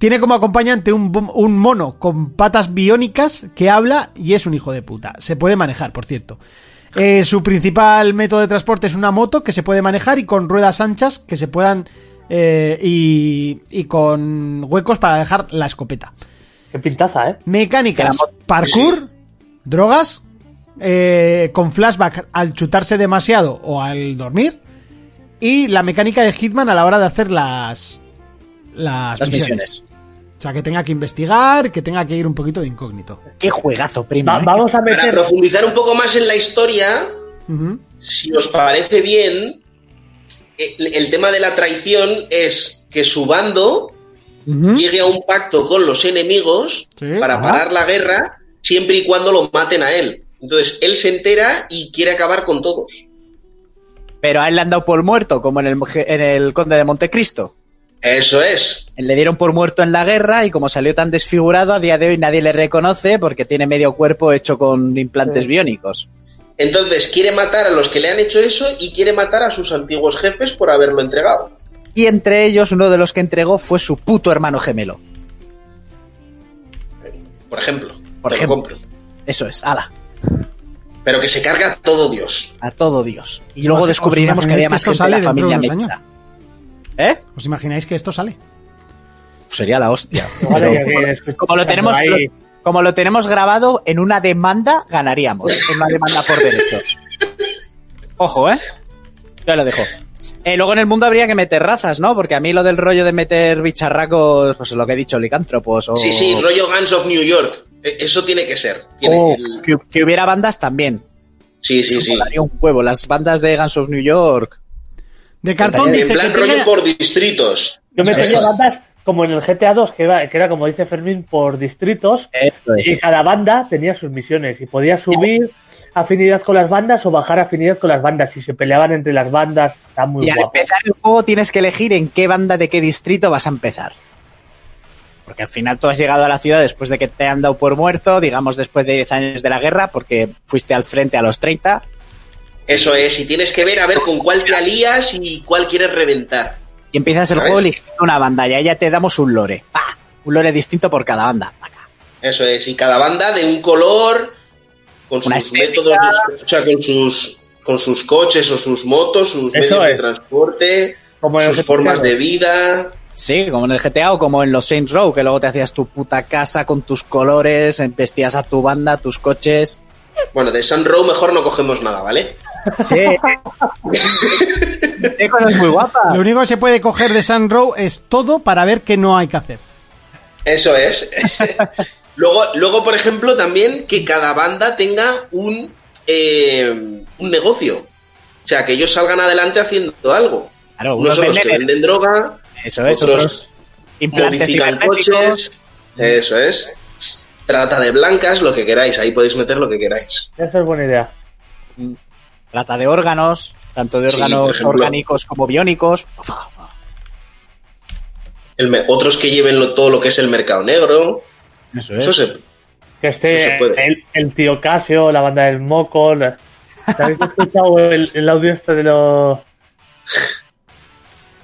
Tiene como acompañante un, mono con patas biónicas que habla y es un hijo de puta. Se puede manejar, por cierto. Eh, su principal método de transporte es una moto que se puede manejar y con ruedas anchas que se puedan... eh, y, y con huecos para dejar la escopeta. Qué pintaza, ¿eh? Mecánicas, parkour, drogas, eh, con flashback al chutarse demasiado o al dormir. Y la mecánica de Hitman a la hora de hacer las, las, las misiones. misiones. O sea, que tenga que investigar, que tenga que ir un poquito de incógnito. Qué juegazo, primo. Va- ¿eh? vamos a Para meter. profundizar un poco más en la historia, si os parece bien, el, el tema de la traición es que su bando llegue a un pacto con los enemigos Sí, para ajá. parar la guerra siempre y cuando lo maten a él. Entonces él se entera y quiere acabar con todos. Pero a él le han dado por muerto, como en el, en el Conde de Montecristo. Eso es. Le dieron por muerto en la guerra y como salió tan desfigurado, a día de hoy nadie le reconoce porque tiene medio cuerpo hecho con implantes biónicos. Entonces quiere matar a los que le han hecho eso y quiere matar a sus antiguos jefes por haberlo entregado. Y entre ellos, uno de los que entregó fue su puto hermano gemelo. por ejemplo. Por te ejemplo. lo compro. Eso es, ala, Pero que se carga todo Dios. a todo Dios. Y luego ¿Os descubriremos que había que más esto gente de la familia. ¿Eh? ¿Os imagináis que esto sale? Sería la hostia. [LAUGHS] Pero como lo tenemos como lo tenemos grabado en una demanda ganaríamos en una demanda por derechos ojo eh ya lo dejo Eh, luego en el mundo habría que meter razas no porque a mí lo del rollo de meter bicharracos pues es lo que he dicho licántropos o Sí, sí, rollo Guns of New York. E- Eso tiene que ser. Tiene o el- que, que hubiera bandas también Sí, sí, Eso sí. un huevo las bandas de Guns of New York De cartón En En dice plan que rollo por distritos. Yo metería Eso. bandas como en el GTA 2, que era, que era como dice Fermín, por distritos, eso y cada banda tenía sus misiones y podía subir afinidad con las bandas o bajar afinidad con las bandas. Si se peleaban entre las bandas, está muy y al guapo. empezar el juego tienes que elegir en qué banda de qué distrito vas a empezar. Porque al final tú has llegado a la ciudad después de que te han dado por muerto, digamos después de 10 años de la guerra, porque fuiste al frente a los 30. Eso es, y tienes que ver a ver con cuál te alías y cuál quieres reventar. Y empiezas el ¿Sabes? juego eligiendo una banda y ahí ya te damos un lore. ¡Pa! Un lore distinto por cada banda. Paca. Eso es, y cada banda de un color, con Una sus estética. métodos, de- o sea, con sus, con sus coches o sus motos, sus Eso medios de transporte, Como sus formas de vida. Sí, como en el GTA o como en los Saints Row, que luego te hacías tu puta casa con tus colores, vestías a tu banda, tus coches. Bueno, de Sun Row mejor no cogemos nada, ¿vale? Sí. Cosas muy guapas. Lo único que se puede coger de Sun Row es todo para ver qué no hay que hacer. Eso es. luego, luego, por ejemplo, también que cada banda tenga un, eh, un negocio. O sea, que ellos salgan adelante haciendo algo. Claro, Unos unos los que venden, venden droga, eso es, otros otros implantes coches. Eso es. Trata de blancas, lo que queráis. Ahí podéis meter lo que queráis. Esa es buena idea. Trata de órganos, tanto de órganos orgánicos como biónicos. El me- otros que lleven lo- todo lo que es el mercado negro. Eso Eso se, Que Eso se esté puede. el, el tío Casio, la banda del Moco. la- ¿Habéis escuchado el, el audio este de los.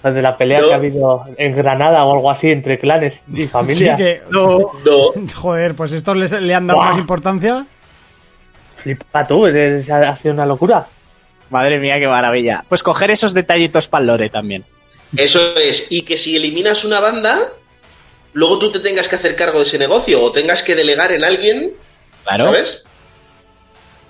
de la pelea No. que ha habido en Granada o algo así entre clanes y familias? Sí que- No, no, [LAUGHS] Joder, pues estos les- le han dado Buah. más importancia. Flipa tú, es, es- ha sido una locura. Madre mía, qué maravilla. Pues coger esos detallitos para el lore también. Eso es. Y que si eliminas una banda, luego tú te tengas que hacer cargo de ese negocio o tengas que delegar en alguien, Claro. ¿sabes?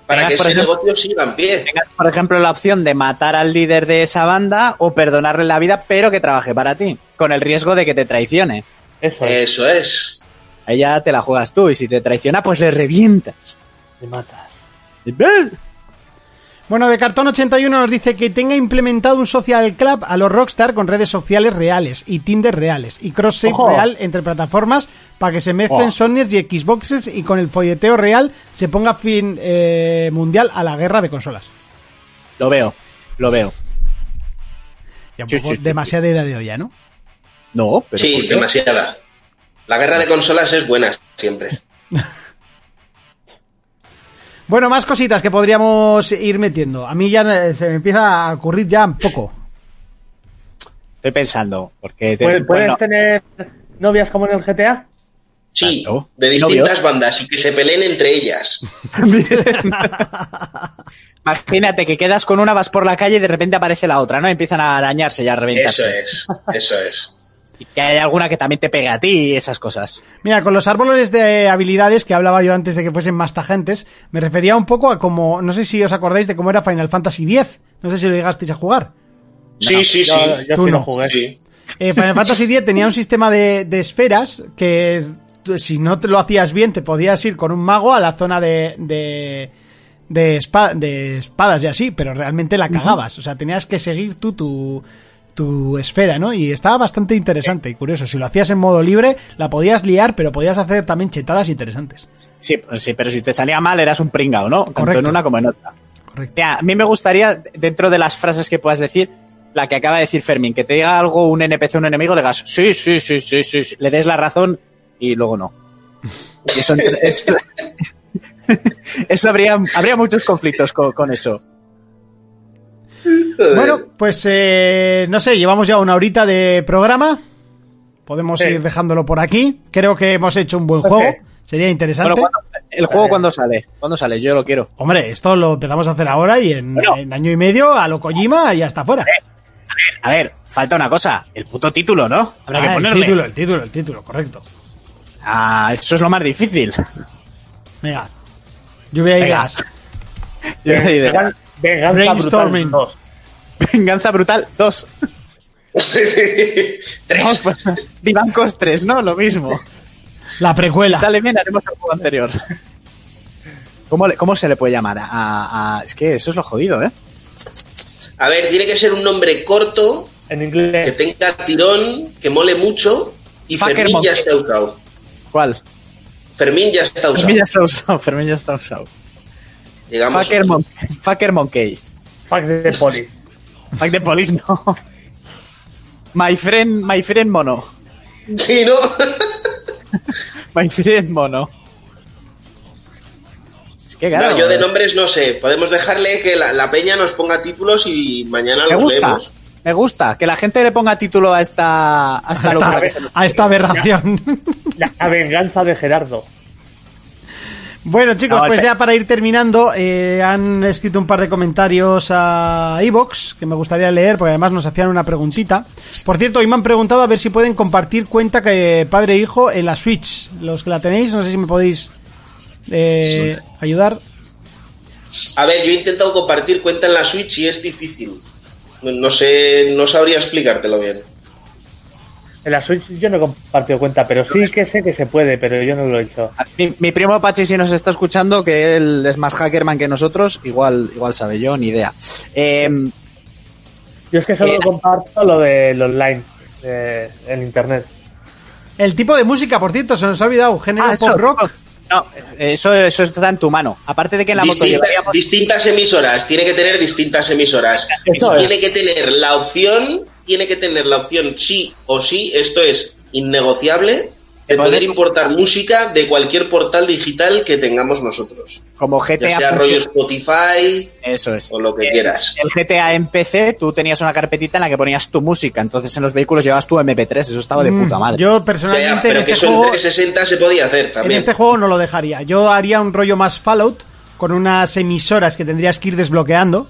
Para Tengas, que ese ejemplo- negocio siga en pie. Tengas, por ejemplo, la opción de matar al líder de esa banda o perdonarle la vida, pero que trabaje para ti, con el riesgo de que te traicione. Eso es, Eso es. Ahí ya te la juegas tú y si te traiciona, pues le revientas. te matas. Bueno, de Cartón 81 nos dice que tenga implementado un social club a los Rockstar con redes sociales reales y Tinder reales y cross-save Ojo. real entre plataformas para que se mezclen. Sonys y Xboxes y con el folleteo real se ponga fin eh, mundial a la guerra de consolas. Lo veo, lo veo. Ya un Sí, poco sí, sí, demasiada idea de olla, ¿no? No, pero ¿por Sí, demasiada. La guerra de consolas es buena, siempre. [LAUGHS] Bueno, más cositas que podríamos ir metiendo. A mí ya eh, se me empieza a ocurrir ya un poco. Estoy pensando, porque... te- ¿Puedes, bueno, tener novias como en el GTA? Sí, de ¿Y distintas novios? bandas y que se peleen entre ellas. [LAUGHS] Imagínate que quedas con una, vas por la calle y de repente aparece la otra, ¿no? Empiezan a arañarse y a Eso reventarse. es, eso es. Y que hay alguna que también te pegue a ti y esas cosas. Mira, con los árboles de habilidades que hablaba yo antes de que fuesen más tajentes, me refería un poco a como, no sé si os acordáis de cómo era Final Fantasy X. No sé si lo llegasteis a jugar. Sí, sí, sí. Yo, yo Tú sí no. lo jugué. Sí. Eh, Final [LAUGHS] Fantasy X tenía un sistema de, de esferas que si no te lo hacías bien te podías ir con un mago a la zona de, de, de, de espadas y así, pero realmente la cagabas. O sea, tenías que seguir tú tu, tu esfera, ¿no? Y estaba bastante interesante y curioso. Si lo hacías en modo libre, la podías liar, pero podías hacer también chetadas interesantes. Sí, pues sí, pero si te salía mal eras un pringao, ¿no? Tanto Correcto. en una como en otra. Correcto. Mira, a mí me gustaría, dentro de las frases que puedas decir, la que acaba de decir Fermín, que te diga algo un NPC o un enemigo, le digas, sí, sí, sí, sí, sí, sí", le des la razón y luego no. Y [LAUGHS] eso, eso, eso habría, habría muchos conflictos con, con eso. Bueno, pues eh, no sé, llevamos ya una horita de programa. Podemos Sí. ir dejándolo por aquí. Creo que hemos hecho un buen juego. Sería interesante. Bueno, ¿cuándo- ¿el juego cuándo sale? ¿Cuándo sale? Yo lo quiero. Hombre, esto lo empezamos a hacer ahora y en, Bueno. en año y medio a lo Kojima y hasta fuera. A ver, falta una cosa. El puto título, ¿no? Habrá que Ah, el ponerle. título, el título, el título, correcto. Ah, eso es lo más difícil. Venga. Lluvia de Venga. Yo le diré, Vengan- Venganza Brainstorming. brutal 2. Venganza brutal 2. [LAUGHS] Vamos, pues, Divancos 3, ¿no? Lo mismo. La precuela. sale bien, haremos el juego anterior. ¿Cómo, le- cómo se le puede llamar? A, a- es que eso es lo jodido, ¿eh? A ver, tiene que ser un nombre corto, En que inglés. tenga tirón, que mole mucho. Y Fucker Fermín ya está usado. ¿Cuál? Fermín ya está usado. Fermín ya está usado. Fermín ya está usado. Digamos, Fucker, Mon- Fucker Monkey. Fuck de poli. Fuck de Police, no. My friend, my friend mono. Sí, ¿no? My friend mono. Es que claro. No, yo de nombres no sé. Podemos dejarle que la, la peña nos ponga títulos y mañana los gusta. leemos. Me gusta. Que la gente le ponga título a esta, a esta A locura esta, a esta aberración. La venganza de Gerardo. Bueno, chicos, No, pues ya para ir terminando, eh, han escrito un par de comentarios a Evox que me gustaría leer, porque además nos hacían una preguntita. Por cierto, hoy me han preguntado a ver si pueden compartir cuenta que padre e hijo en la Switch. Los que la tenéis, no sé si me podéis eh, ayudar. A ver, yo he intentado compartir cuenta en la Switch y es difícil. No sé, no sabría explicártelo bien. En la Switch yo no he compartido cuenta, pero sí que sé que se puede, pero yo no lo he hecho. Mi, mi primo Pachi, si nos está escuchando, que él es más hackerman que nosotros, igual, igual sabe yo, ni idea. Eh, Yo es que solo Eh, comparto lo del online, eh, en internet. El tipo de música, por cierto, se nos ha olvidado. Género ah, pop rock. No, eso, eso está en tu mano. Aparte de que en la moto llevaríamos... distintas emisoras, tiene que tener distintas emisoras. Eso es. tiene que tener la opción, tiene que tener la opción sí o sí, esto es innegociable, de De poder- importar música de cualquier portal digital que tengamos nosotros. Como Ya GTA... sea rollo Spotify Eso es. o lo que Eh, quieras. El GTA en PC, tú tenías una carpetita en la que ponías tu música, entonces en los vehículos llevabas tu MP3, eso estaba de puta Mm, madre. Yo Ya, ya, personalmente en que este en juego 360 se podía hacer En este juego no lo dejaría. Yo haría un rollo más Fallout con unas emisoras que tendrías que ir desbloqueando.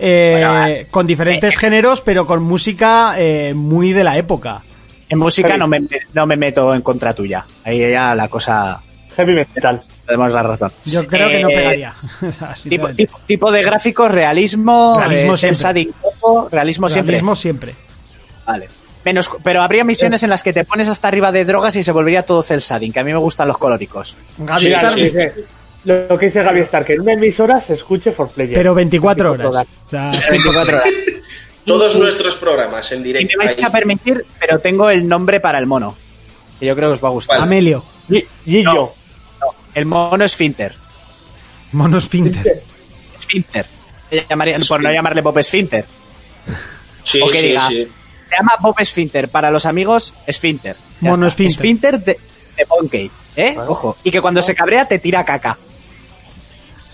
Eh, Bueno, eh, con diferentes géneros, pero con música eh, muy de la época. En música no me, no me meto en contra tuya. Ahí ya la cosa... Heavy metal. Tenemos la razón. Yo creo que no Eh, pegaría. [LAUGHS] Tipo, de- tipo, tipo de gráficos, realismo, Realismo eh, siempre. poco, realismo siempre. Realismo siempre. Vale. Menos, pero habría misiones en las que te pones hasta arriba de drogas y se volvería todo cel shading, que a mí me gustan los colóricos. Gaby Sí, Star, sí. Dice- Lo que dice Gaby Star, que en una emisora se escuche for player. pero 24 horas. O sea, [LAUGHS] 24 horas. [LAUGHS] Todos nuestros programas en Y directo. me vais ahí. a permitir, pero tengo el nombre para el mono. Que yo creo que os va a gustar. ¿Cuál? Amelio, Y, y No. yo. El mono es Finter. Pinter. Esfínter. Le llamaría- por no llamarle Bob Esfínter. Sí, o que sí, diga. sí. Se llama Bob Esfínter. Para los amigos, Esfínter. Ya Mono está. esfínter. Esfínter de, de Monkey. ¿Eh? Ojo. Y que cuando se cabrea te tira caca.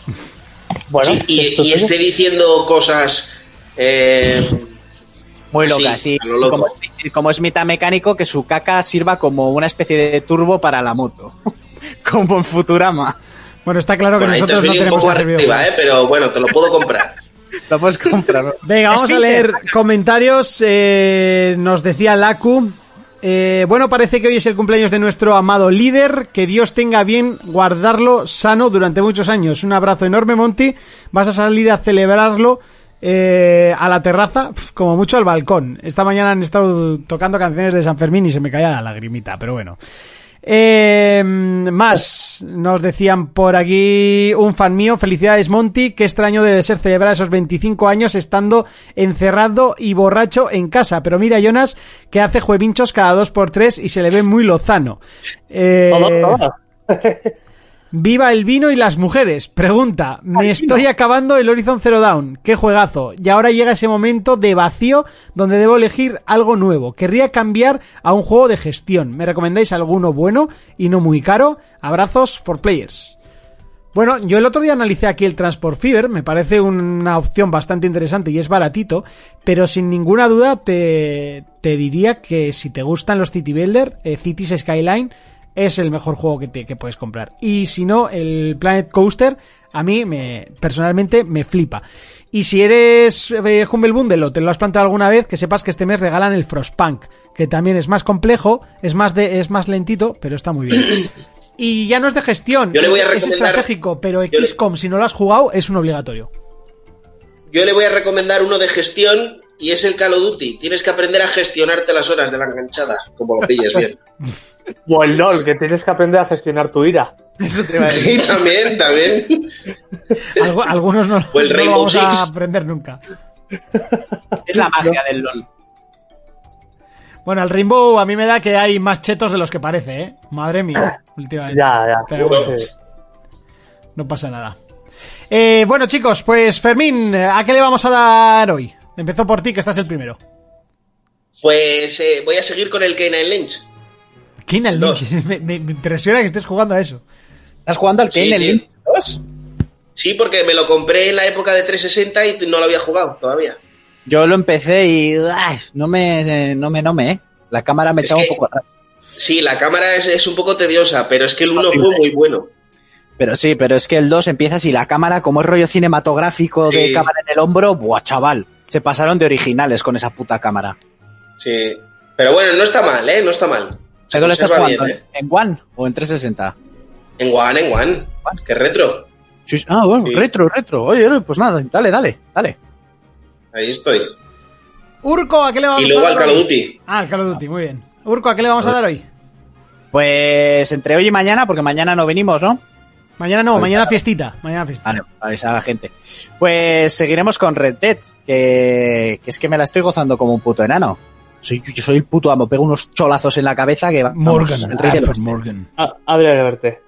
[LAUGHS] Bueno, Sí, y, esté diciendo cosas. eh, Muy Sí, loca, sí. a lo loco. Como, es- como es mitad mecánico, que su caca sirva como una especie de turbo para la moto. [LAUGHS] como en Futurama. Bueno, está claro que bueno, nosotros no venido un tenemos poco arriba, eh, pero bueno, te lo puedo comprar. [LAUGHS] Lo puedes comprar. Venga, vamos a leer comentarios. Eh, nos decía Laku. Eh, bueno, parece que hoy es el cumpleaños de nuestro amado líder. Que Dios tenga bien guardarlo sano durante muchos años. Un abrazo enorme, Monty. Vas a salir a celebrarlo eh, a la terraza, como mucho al balcón. Esta mañana han estado tocando canciones de San Fermín y se me caía la lagrimita, pero bueno. Eh, más, nos decían por aquí un fan mío, felicidades Monty, qué extraño debe ser celebrar esos 25 años estando encerrado y borracho en casa, pero mira Jonas que hace juevinchos cada dos por tres y se le ve muy lozano. Eh. [LAUGHS] Viva el vino y las mujeres. Pregunta, me estoy acabando el Horizon Zero Dawn. Qué juegazo. Y ahora llega ese momento de vacío donde debo elegir algo nuevo. Querría cambiar a un juego de gestión. ¿Me recomendáis alguno bueno y no muy caro? Abrazos for players. Bueno, yo el otro día analicé aquí el Transport Fever, me parece una opción bastante interesante y es baratito, pero sin ninguna duda te, te diría que si te gustan los City Builder, eh, Cities Skyline es el mejor juego que, te, que puedes comprar. Y si no, el Planet Coaster a mí me personalmente me flipa. Y si eres eh, Humble Bundle o te lo has planteado alguna vez, que sepas que este mes regalan el Frostpunk, que también es más complejo, es más de es más lentito, pero está muy bien. [COUGHS] Y ya no es de gestión, Yo le voy a es, estratégico, pero le- XCOM si no lo has jugado es un obligatorio. Yo le voy a recomendar uno de gestión y es el Call of Duty. Tienes que aprender a gestionarte las horas de la enganchada, como lo pilles bien. [LAUGHS] O el LOL, que tienes que aprender a gestionar tu ira. Eso te iba a decir. Sí, también, también. Algu- algunos no, [LAUGHS] O el no lo vamos a aprender nunca. Es la magia del LOL. Bueno, el Rainbow a mí me da que hay más chetos de los que parece, ¿eh? Madre mía, [COUGHS] últimamente. Ya, ya. Pero bueno, no pasa nada. Eh, bueno, chicos, pues Fermín, ¿a qué le vamos a dar hoy? Empezó por ti, que estás el primero. Pues eh, voy a seguir con el Kane Lynch. Dos. Lynch, [LAUGHS] me, me- me impresiona que estés jugando a eso. ¿Estás jugando al Sí, Kane tío. Lynch 2? Sí, porque me lo compré en la época de 360 y no lo había jugado todavía. Yo lo empecé y ay, no me, no me, no me, ¿eh? La cámara me Es echaba que- un poco atrás. Sí, la cámara es, es un poco tediosa, pero es que el Es 1 horrible. fue muy bueno. Pero sí, pero es que el 2 empiezas y la cámara, como es rollo cinematográfico de Sí. cámara en el hombro, buah, chaval. Se pasaron de originales con esa puta cámara. Sí. Pero bueno, no está mal, ¿eh? No está mal. ¿Pero lo estás conserva jugando? bien, ¿eh? ¿En One o en 360? En One, en One. Qué retro. Sí, sí. Ah, bueno, Sí. retro, retro. Oye, oye, pues nada, dale, dale, dale. Ahí estoy. Urco, ¿a qué le vamos Y a luego dar al Call of Duty. Ah, al Call of Duty, muy bien. Urco, ¿a qué le vamos a dar hoy? Pues entre hoy y mañana, porque mañana no venimos, ¿no? Mañana no, Pues mañana fiestita. Mañana fiestita. Vale, para avisar a la gente. Pues seguiremos con Red Dead, que, que es que me la estoy gozando como un puto enano. Soy, yo soy el puto amo, pego unos cholazos en la cabeza que vamos, Morgan, el rey oeste. Morgan. Habría que verte.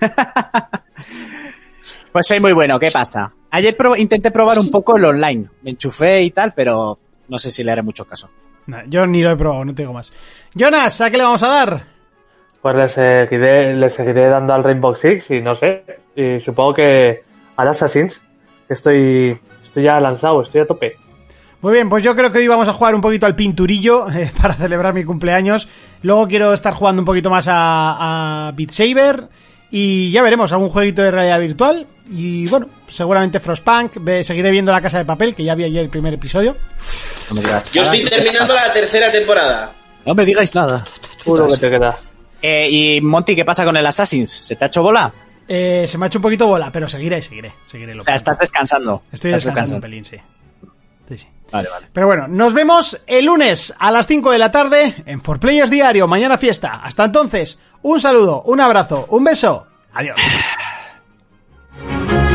[LAUGHS] Pues soy muy bueno, ¿qué pasa? Ayer intenté probar un poco el online, me enchufé y tal, pero no sé si le haré mucho caso. Nah, yo ni lo he probado, no tengo más. Jonas, ¿a qué le vamos a dar? Pues le seguiré, le seguiré dando al Rainbow Six y no sé. Y supongo que al Assassin's. que Estoy, estoy ya lanzado, estoy a tope. Muy bien, pues yo creo que hoy vamos a jugar un poquito al pinturillo [LAUGHS] eh, para celebrar mi cumpleaños. Luego quiero estar jugando un poquito más a, a Beat Saber. Y ya veremos, algún jueguito de realidad virtual. Y bueno, seguramente Frostpunk. Ve- seguiré viendo La Casa de Papel, que ya vi ayer el primer episodio. No me digas Yo estoy terminando la tercera temporada. No me digáis nada. Puro que te queda. Eh, y Monty, ¿qué pasa con el Assassin's? ¿Se te ha hecho bola? Eh, se me ha hecho un poquito bola, pero seguiré, seguiré. seguiré lo O sea, pronto. estás descansando. Estoy Estás descansando un pelín, sí. Sí, sí. Vale, vale. Pero bueno, nos vemos el lunes a las 5 de la tarde en For Players Diario, mañana fiesta. Hasta entonces, un saludo, un abrazo, un beso. Adiós. [LAUGHS]